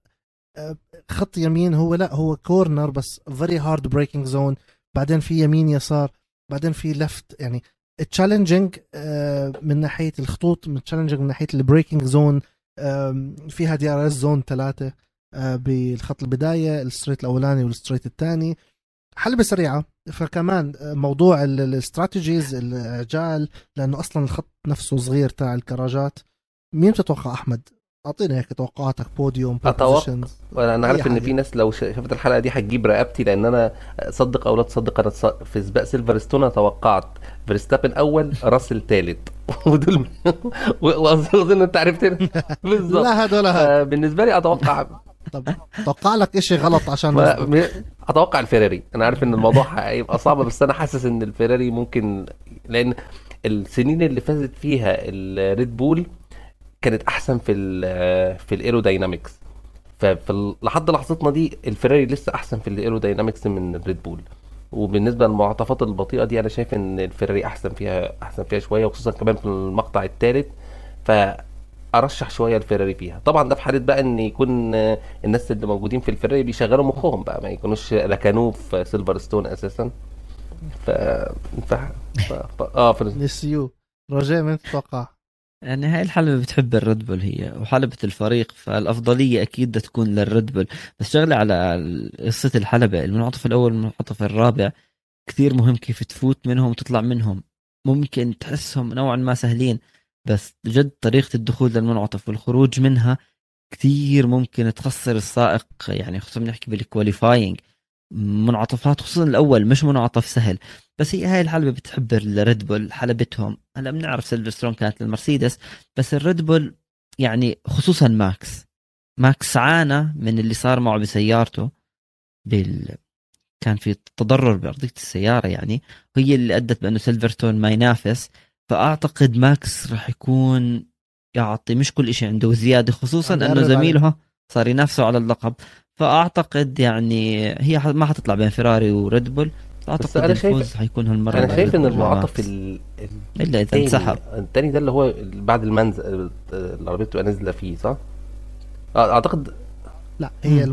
آه، خط يمين هو لا هو corner بس very hard braking zone بعدين في يمين يسار بعدين في لفت يعني challenging من ناحية الخطوط من challenging من ناحية ال braking zone فيها DRS zone ثلاثة آه، بالخط البداية ال straight الأولاني وال straight الثاني. حلبة سريعة. فكمان آه، موضوع ال- ال strategies العجال لأنه أصلا الخط نفسه صغير تاع الكراجات مين بتتوقع أحمد؟ اعطينا هيك توقعاتك بوديوم. وأنا أي عارف إن. في ناس لو شا- شافت الحلقة دي هتجيب رقبتي لأن أنا صدق أو لا تصدق أنا في سباق سيلفرستون توقعت فيرستابن أول راسل ثالث (laughs) ودول و- واظن أنت عرفتني (laughs) بالظبط لا هذا ولا هذا بالنسبة لي أتوقع طب توقع لك إشي غلط عشان أتوقع الفيراري. أنا عارف إن الموضوع هيبقى صعب بس أنا حاسس إن الفيراري ممكن لأن السنين اللي فازت فيها الريد بول كانت أحسن في ال في ال aerodynamics ففي لحد لحظتنا دي الفيراري لسه أحسن في ال aerodynamics من الريد بول. وبالنسبة للمنعطفات البطيئة دي أنا شايف إن الفيراري أحسن فيها أحسن فيها شوية وخصوصا كمان في المقطع الثالث فارشح شوية الفيراري فيها. طبعا ده في حاله بقى إن يكون الناس اللي موجودين في الفيراري بيشغلوا مخهم بقى ما يكونوش ركنوه في سيلفر ستون أساسا. ف, ف... ف... ف... آه في نسيو رجاء من تتوقع؟ يعني هاي الحلبة بتحب الريد بول هي وحلبة الفريق فالأفضلية أكيد بدها تكون للريد بول. بس شغلة على قصة الحلبة المنعطف الأول والمنعطف الرابع كثير مهم كيف تفوت منهم وتطلع منهم. ممكن تحسهم نوعا ما سهلين. بس جد طريقة الدخول للمنعطف والخروج منها كثير ممكن تخسر السائق يعني خصوصا بنحكي بال qualifying منعطفات خصوصا الأول مش منعطف سهل. بس هي هاي الحلبه بتحب الريد بول حلبتهم. هلا بنعرف سيلفرستون كانت للمرسيدس بس الريد بول يعني خصوصا ماكس ماكس عانى من اللي صار معه بسيارته بال كان في تضرر بأرضية السيارة يعني. وهي اللي أدت بأنه سيلفرستون ما ينافس. فأعتقد ماكس راح يكون يعطي مش كل شيء عنده زيادة خصوصا إنه زميله صار ينافسه على اللقب. فأعتقد يعني هي ما حتطلع بين فيراري وريد بول. اعتقد أنا الفوز شايف- حيكون هالمرة أنا شايف ان وماكس. ال... إلا إذا التاني انسحب. التاني ده اللي هو بعد المنزل العربية بتبقى نازلة فيه صح؟ أعتقد لا هي.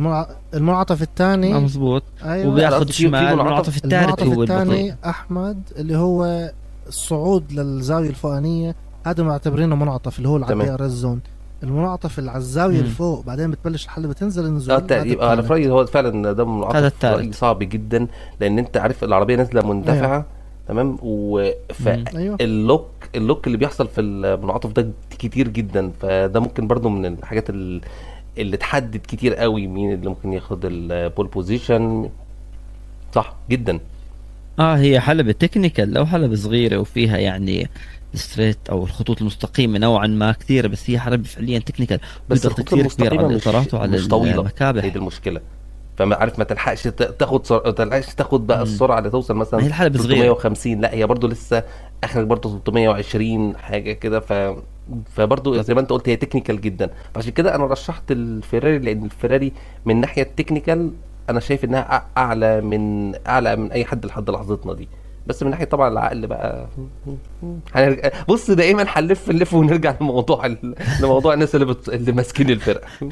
المنعطف الثاني مزبوط أيوه. وبياخذ شمال منعطف- المنعطف الثالث هو البطيء. الثاني أحمد اللي هو الصعود للزاوية الفوقانية هذا معتبرينه منعطف اللي هو تمام. ال DRS zone المنعطف اللي على الزاوية مم. اللي فوق بعدين بتبلش الحلبة تنزل النزول آه هذا التقريب آه أنا في. رأيي هو فعلا ده هذا منعطف التالت. صعب جدا لأن أنت عارف العربية نازلة مندفعة تمام و ف مم. أيوه ال lock ال lock اللي بيحصل في المنعطف ده كتير جدا فده ممكن برضو من الحاجات ال- اللي تحدد كتير قوي مين اللي ممكن ياخد ال pole position صح جدا آه هي حلبة technical لو حلبة صغيرة وفيها يعني ال straight أو الخطوط المستقيمة نوعا ما كثيرة بس هي حلبة فعليا technical بس الخطوط كثير كبير على المستقيمه مش الاطارات وعلى مش طويلة. هي المكابح دي المشكلة. فما عارف ما تلحقش تاخد سر... تلحقش تاخد بقى. السرعة اللي توصل ما هي مثلا الحلبة صغيرة. 350 لا هي برضو لسه آخرك برضو 320 حاجة كده. ف فبرضو زي ما أنت قلت هي technical جدا. فعشان كده أنا رشحت الفيراري لأن الفيراري من ناحية ال technical أنا شايف إنها أعلى من أعلى من أي حد لحد لحظتنا دي. بس من ناحية طبعا العقل بقى هنرجع بص دايما هنلف نلف ونرجع لموضوع ال... لموضوع الناس اللي بت... اللي ماسكين الفرقة. (laughs)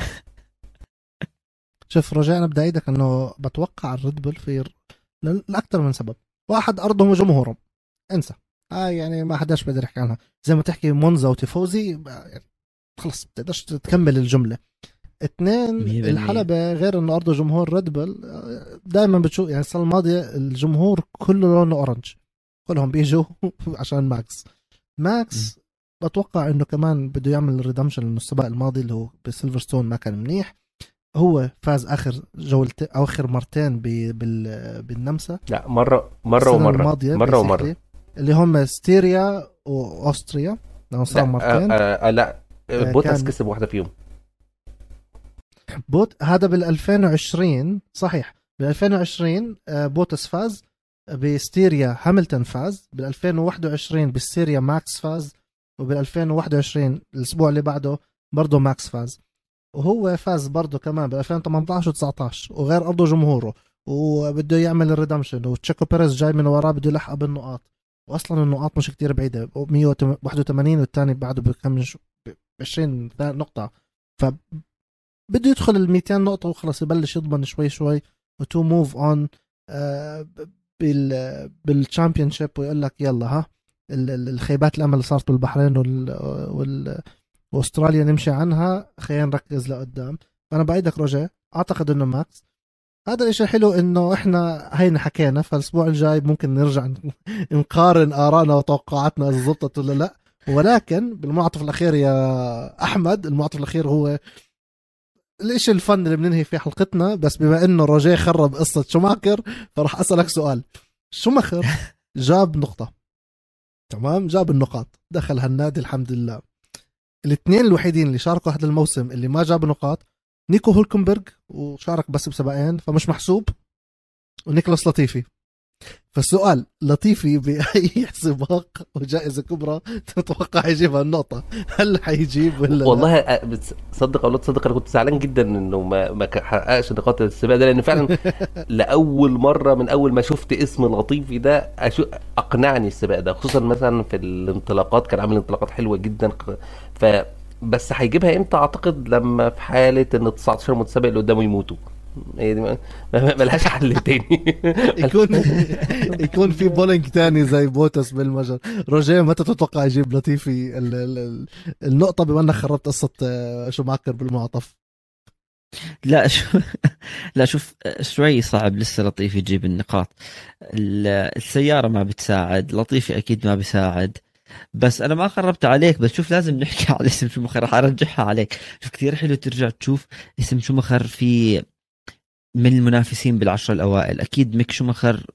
شوف بدي اعيدك إنه بتوقع الريد بول في لاكثر من سبب. واحد أرضهم وجمهورهم. انسى. آه يعني ما حداش بيقدر يحكي عنها. زي ما تحكي مونزا وتيفوزي يعني خلص بتقدرش تكمل الجملة. اثنين. الحلبة غير إنه أرضه جمهور ريد دائما بتشوف يعني السنة الماضية الجمهور كله لونه orange كلهم بيجوا (laughs) عشان ماكس ماكس بتوقع إنه كمان بده يعمل redemption لأنه السباق الماضي اللي هو بسيلفرستون ما كان منيح. هو فاز آخر جولتين أو آخر مرتين بالنمسا. لا مره مرة ومرة. الماضية مرة ومرة. اللي هم ستيريا واوستريا لأنه صار لا مرتين. آه آه لا آه، بوتاس كان- كسب واحدة فيهم. بوتاس هذا بال 2020 صحيح. بال 2020 آه، بوتس فاز بستيريا هاملتون فاز بال 2021 بالستيريا ماكس فاز وبال 2021 الأسبوع اللي بعده برضه ماكس فاز. وهو فاز برضه كمان بال 2018 و19 وغير أرضه جمهوره وبده يعمل ال redemption وتشيكو بيريز جاي من وراه بده يلحق بالنقاط. واصلا النقاط مش كتير بعيدة 181 والثاني بعده بكم ب 20 نقطة. ف بده يدخل ال 200 نقطة وخلص يبلش يضمن شوي شوي و to move on بال بال championship ويقول لك يلا ها ال- ال- الخيبات الأمل اللي صارت بالبحرين وال, وال وأستراليا نمشي عنها خلينا نركز لقدام. فانا بايدك روجيه أعتقد إنه ماكس. هذا الإشي الحلو إنه إحنا هينا حكينا فالأسبوع الجاي ممكن نرجع (laughs) نقارن آرائنا وتوقعاتنا اذا زبطت ولا لأ. ولكن بالمعطف الأخير يا أحمد المعطف الأخير هو الاشي الفن اللي بننهي فيه حلقتنا؟ بس بما إنه روجيه خرب قصة شوماكر فراح أسألك سؤال. شوماخر (laughs) جاب نقطة. تمام؟ جاب النقاط. دخل هالنادي الحمد لله. الاثنين الوحيدين اللي شاركوا هذا الموسم اللي ما جابوا نقاط نيكو هولكنبرغ وشارك بس بسباقين فمش محسوب ونيكولاس لطيفي. فالسؤال لطيفي بأي (laughs) سباق وجائزة كبرى تتوقع يجيبها النقطة؟ هل حيجيب ولا لا؟ والله أ- بتص- صدق أو لا تصدق أنا كنت زعلان جدا إنه ما ما حققش نقاط السباق ده لأن فعلا (laughs) لأول مرة من أول ما شفت اسم لطيفي ده أشو أقنعني السباق ده خصوصا مثلا في الانطلاقات كان عامل انطلاقات حلوة جدا ف بس هيجيبها إمتى؟ أعتقد لما في حالة إن 19 متسابق اللي قدامه يموتوا. هي دي ما ما- ملهاش حل تاني. (laughs) يكون يكون في بولينج تاني زي بوتس بالمجر. روجيه متى تتوقع يجيب لطيفي ال- ال- ال- النقطة بما انك خربت قصة آه، شوماكر بالمنعطف؟ لا شو (laughs) لا شوف شوي صعب لسه لطيف يجيب النقاط. ال- السيارة ما بتساعد لطيفي أكيد ما بيساعد. بس أنا ما خربت عليك بس شوف لازم نحكي على (laughs) اسم شومخر رح أرجعها عليك. شوف كثير حلو ترجع تشوف اسم شومخر في من المنافسين بالعشرة الأوائل. أكيد ميك شومخر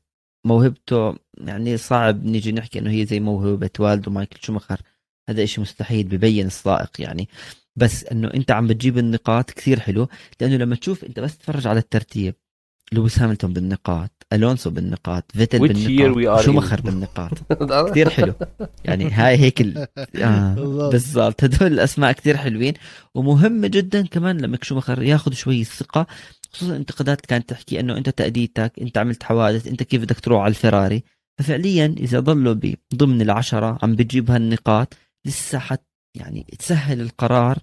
موهبته يعني صعب نيجي نحكي إنه هي زي موهبة والده مايكل شومخر هذا إشي مستحيل ببين السائق يعني. بس إنه أنت عم بتجيب النقاط كثير حلو لأنه لما تشوف أنت بس تتفرج على الترتيب لويس هامilton بالنقاط ألونسو بالنقاط فيتل بالنقاط. شومخر بالنقاط. (laughs) كثير حلو. يعني هاي هيك ال... (laughs) آه بالضبط. هدول الأسماء كثير حلوين. ومهمه جدا كمان لما شومخر ياخذ شوي ثقة. خصوصا انتقادات كانت تحكي أنه أنت تأديتك أنت عملت حوادث أنت كيف بدك تروح على الفراري. ففعليا إذا ضلوا ضمن العشرة عم بتجيب هالنقاط لسه حت يعني تسهل القرار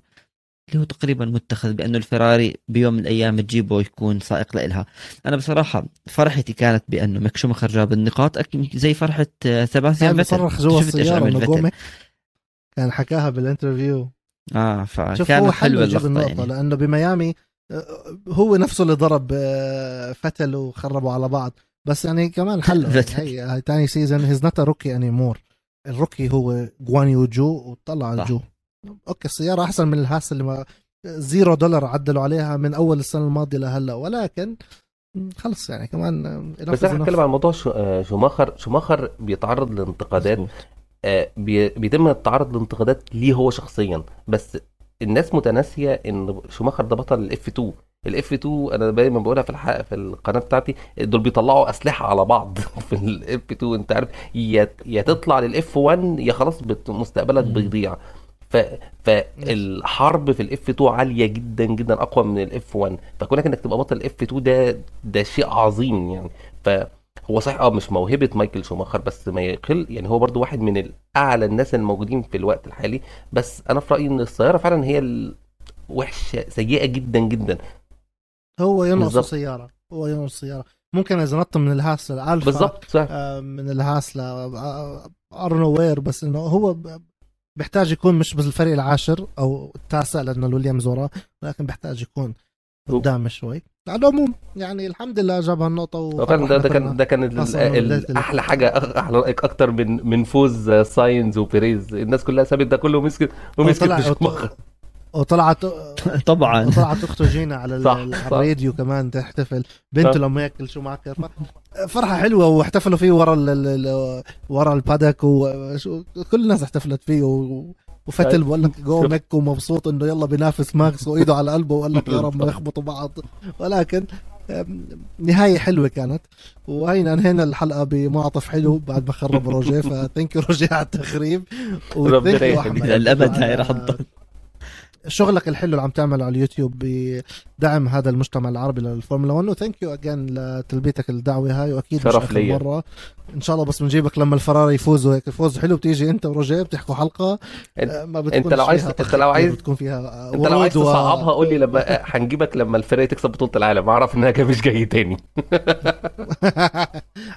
اللي هو تقريبا متخذ بأنه الفراري بيوم من الأيام تجيبه يكون سائق لإلها. أنا بصراحة فرحتي كانت بأنه ميك شومخر جاب النقاط زي فرحة آه، فيتل. بيصرخ جوا السياره كان حكاها بال interview. آه شوف فكان هو حلو اللقطة يعني. لأنه بميامي هو نفسه اللي ضرب آه، فتل وخربوا على بعض. بس يعني كمان حلو. فتل. هي تاني season he's not rookie anymore ال rookie هو جوانيو جو وطلع. جو okay السيارة أحسن من الهاس اللي ما zero دولار عدلوا عليها من أول السنة الماضية لهلأ. ولكن خلص يعني كمان آه، بس أنا هتكلم عن موضوع شو- آه، شوماخر. شوماخر بيتعرض لانتقادات. آه، بيتم التعرض لانتقادات ليه هو شخصيا. بس الناس متناسية إن شوماخر ده بطل ال F 2 ال F 2 أنا دايما بقولها في الحق في القناة بتاعتي دول بيطلعوا أسلحة على بعض (laughs) في ال F 2 أنت عارف يا تطلع للإف 1 يا خلاص مستقبلك. بيضيع. ف فالحرب في الإف 2 عالية جدا جدا أقوى من الإف 1 فكونك إنك تبقى بطل اف 2 ده ده شيء عظيم يعني. فهو صحيح آه مش موهبة مايكل شوماخر بس ما يقل يعني هو برضو واحد من الأعلى الناس الموجودين في الوقت الحالي. بس أنا في رأيي إن السيارة فعلا هي الوحشه سيئة جدا جدا. هو ينقص بالظبط. سيارة هو ينقص سيارة ممكن إذا نط من الهاس للالفا بالظبط صح. آه، من الهاس ل ارنو وير بس إنه هو بيحتاج يكون مش بالفريق العاشر أو التاسع لأنه الويليامز وراه ولكن بيحتاج يكون. قدام شوي. على العموم يعني الحمد لله جاب هالنقطة فعلا ده, ده كان ده كان أحلى حاجة أخ- أحلى رايك أكتر من من فوز ساينز وبيريز. الناس كلها سابت ده كله ومسكت ومسكت وطلع- وطلعت طبعا. وطلعت أخته جينا على صح،. الراديو كمان تحتفل. بنته. لما يأكل شو معك فرحة حلوة واحتفلوا فيه ورا ال- ال- ال- ورا ال paddock وكل الناس احتفلت فيه و... وفتل أيوة. بقول لك جو مك ومبسوط إنه يلا بينافس ماكس وإيده على قلبه وقال لك يا (laughs) رب ما يخبطوا بعض. ولكن نهاية حلوة كانت. وهينا انهينا الحلقة بمعطف حلو بعد ما خرب روجيه. ف thank you روجيه على التخريب. ربنا و thank you يخليك. للأبد هاي رح تضل. شغلك الحلو اللي عم تعمله على اليوتيوب بدعم هذا المجتمع العربي للفورمولا 1 و thank you again لتلبيتك الدعوة هاي وأكيد شرف ليا. مرة. إن شاء الله بس بنجيبك لما الفراري يفوزوا هيك فوز حلو بتيجي أنت وروجيه بتحكوا حلقة انت- آه، ما إنت بتكونش لو عايز- إنت لو عايز- بتكون فيها إنت لو عايز ورود و- تصعبها قول لي لما هنجيبك لما الفرقه تكسب بطولة العالم. أعرف إنها كده مش جاي تاني. (laughs)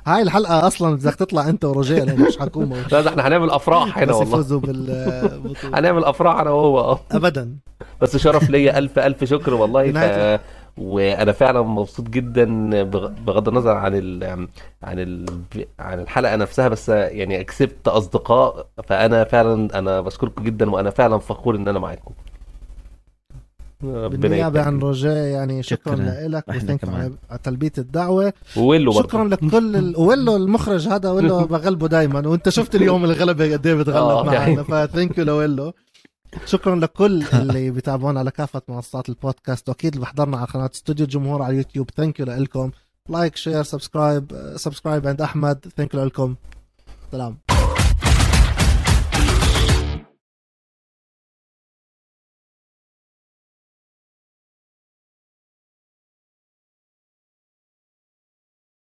هاي الحلقة أصلا بدك تطلع أنت وروجيه لأنه مش موجود. لا ده إحنا هنعمل أفراح هنا والله. بالبطولة. (laughs) هنعمل أفراح أنا وهو. ابدا. بس شرف ليا ألف ألف شكر والله ف... وأنا فعلا مبسوط جدا بغ- بغض النظر عن ال... عن ال... عن الحلقة نفسها بس يعني كسبت أصدقاء فأنا فعلا أنا بشكركم جدا وأنا فعلا فخور إن أنا معاكم ربنا بالنيابة عن. روجيه يعني شكرا, شكراً. لك وثانك. على تلبية الدعوة ويلو برضه. شكرا لكل ال... ويلو المخرج هذا ويلو (laughs) بغلبه دائما وأنت شفت اليوم الغلبه قد إيه بتغلب يعني. معنا ف thank you لويلو شكرا لكل اللي (laughs) بيتابعونا على كافة منصات البودكاست وأكيد اللي بحضرنا على قناة استوديو الجمهور على اليوتيوب. thank you لكم like share subscribe subscribe عند أحمد. thank لكم سلام.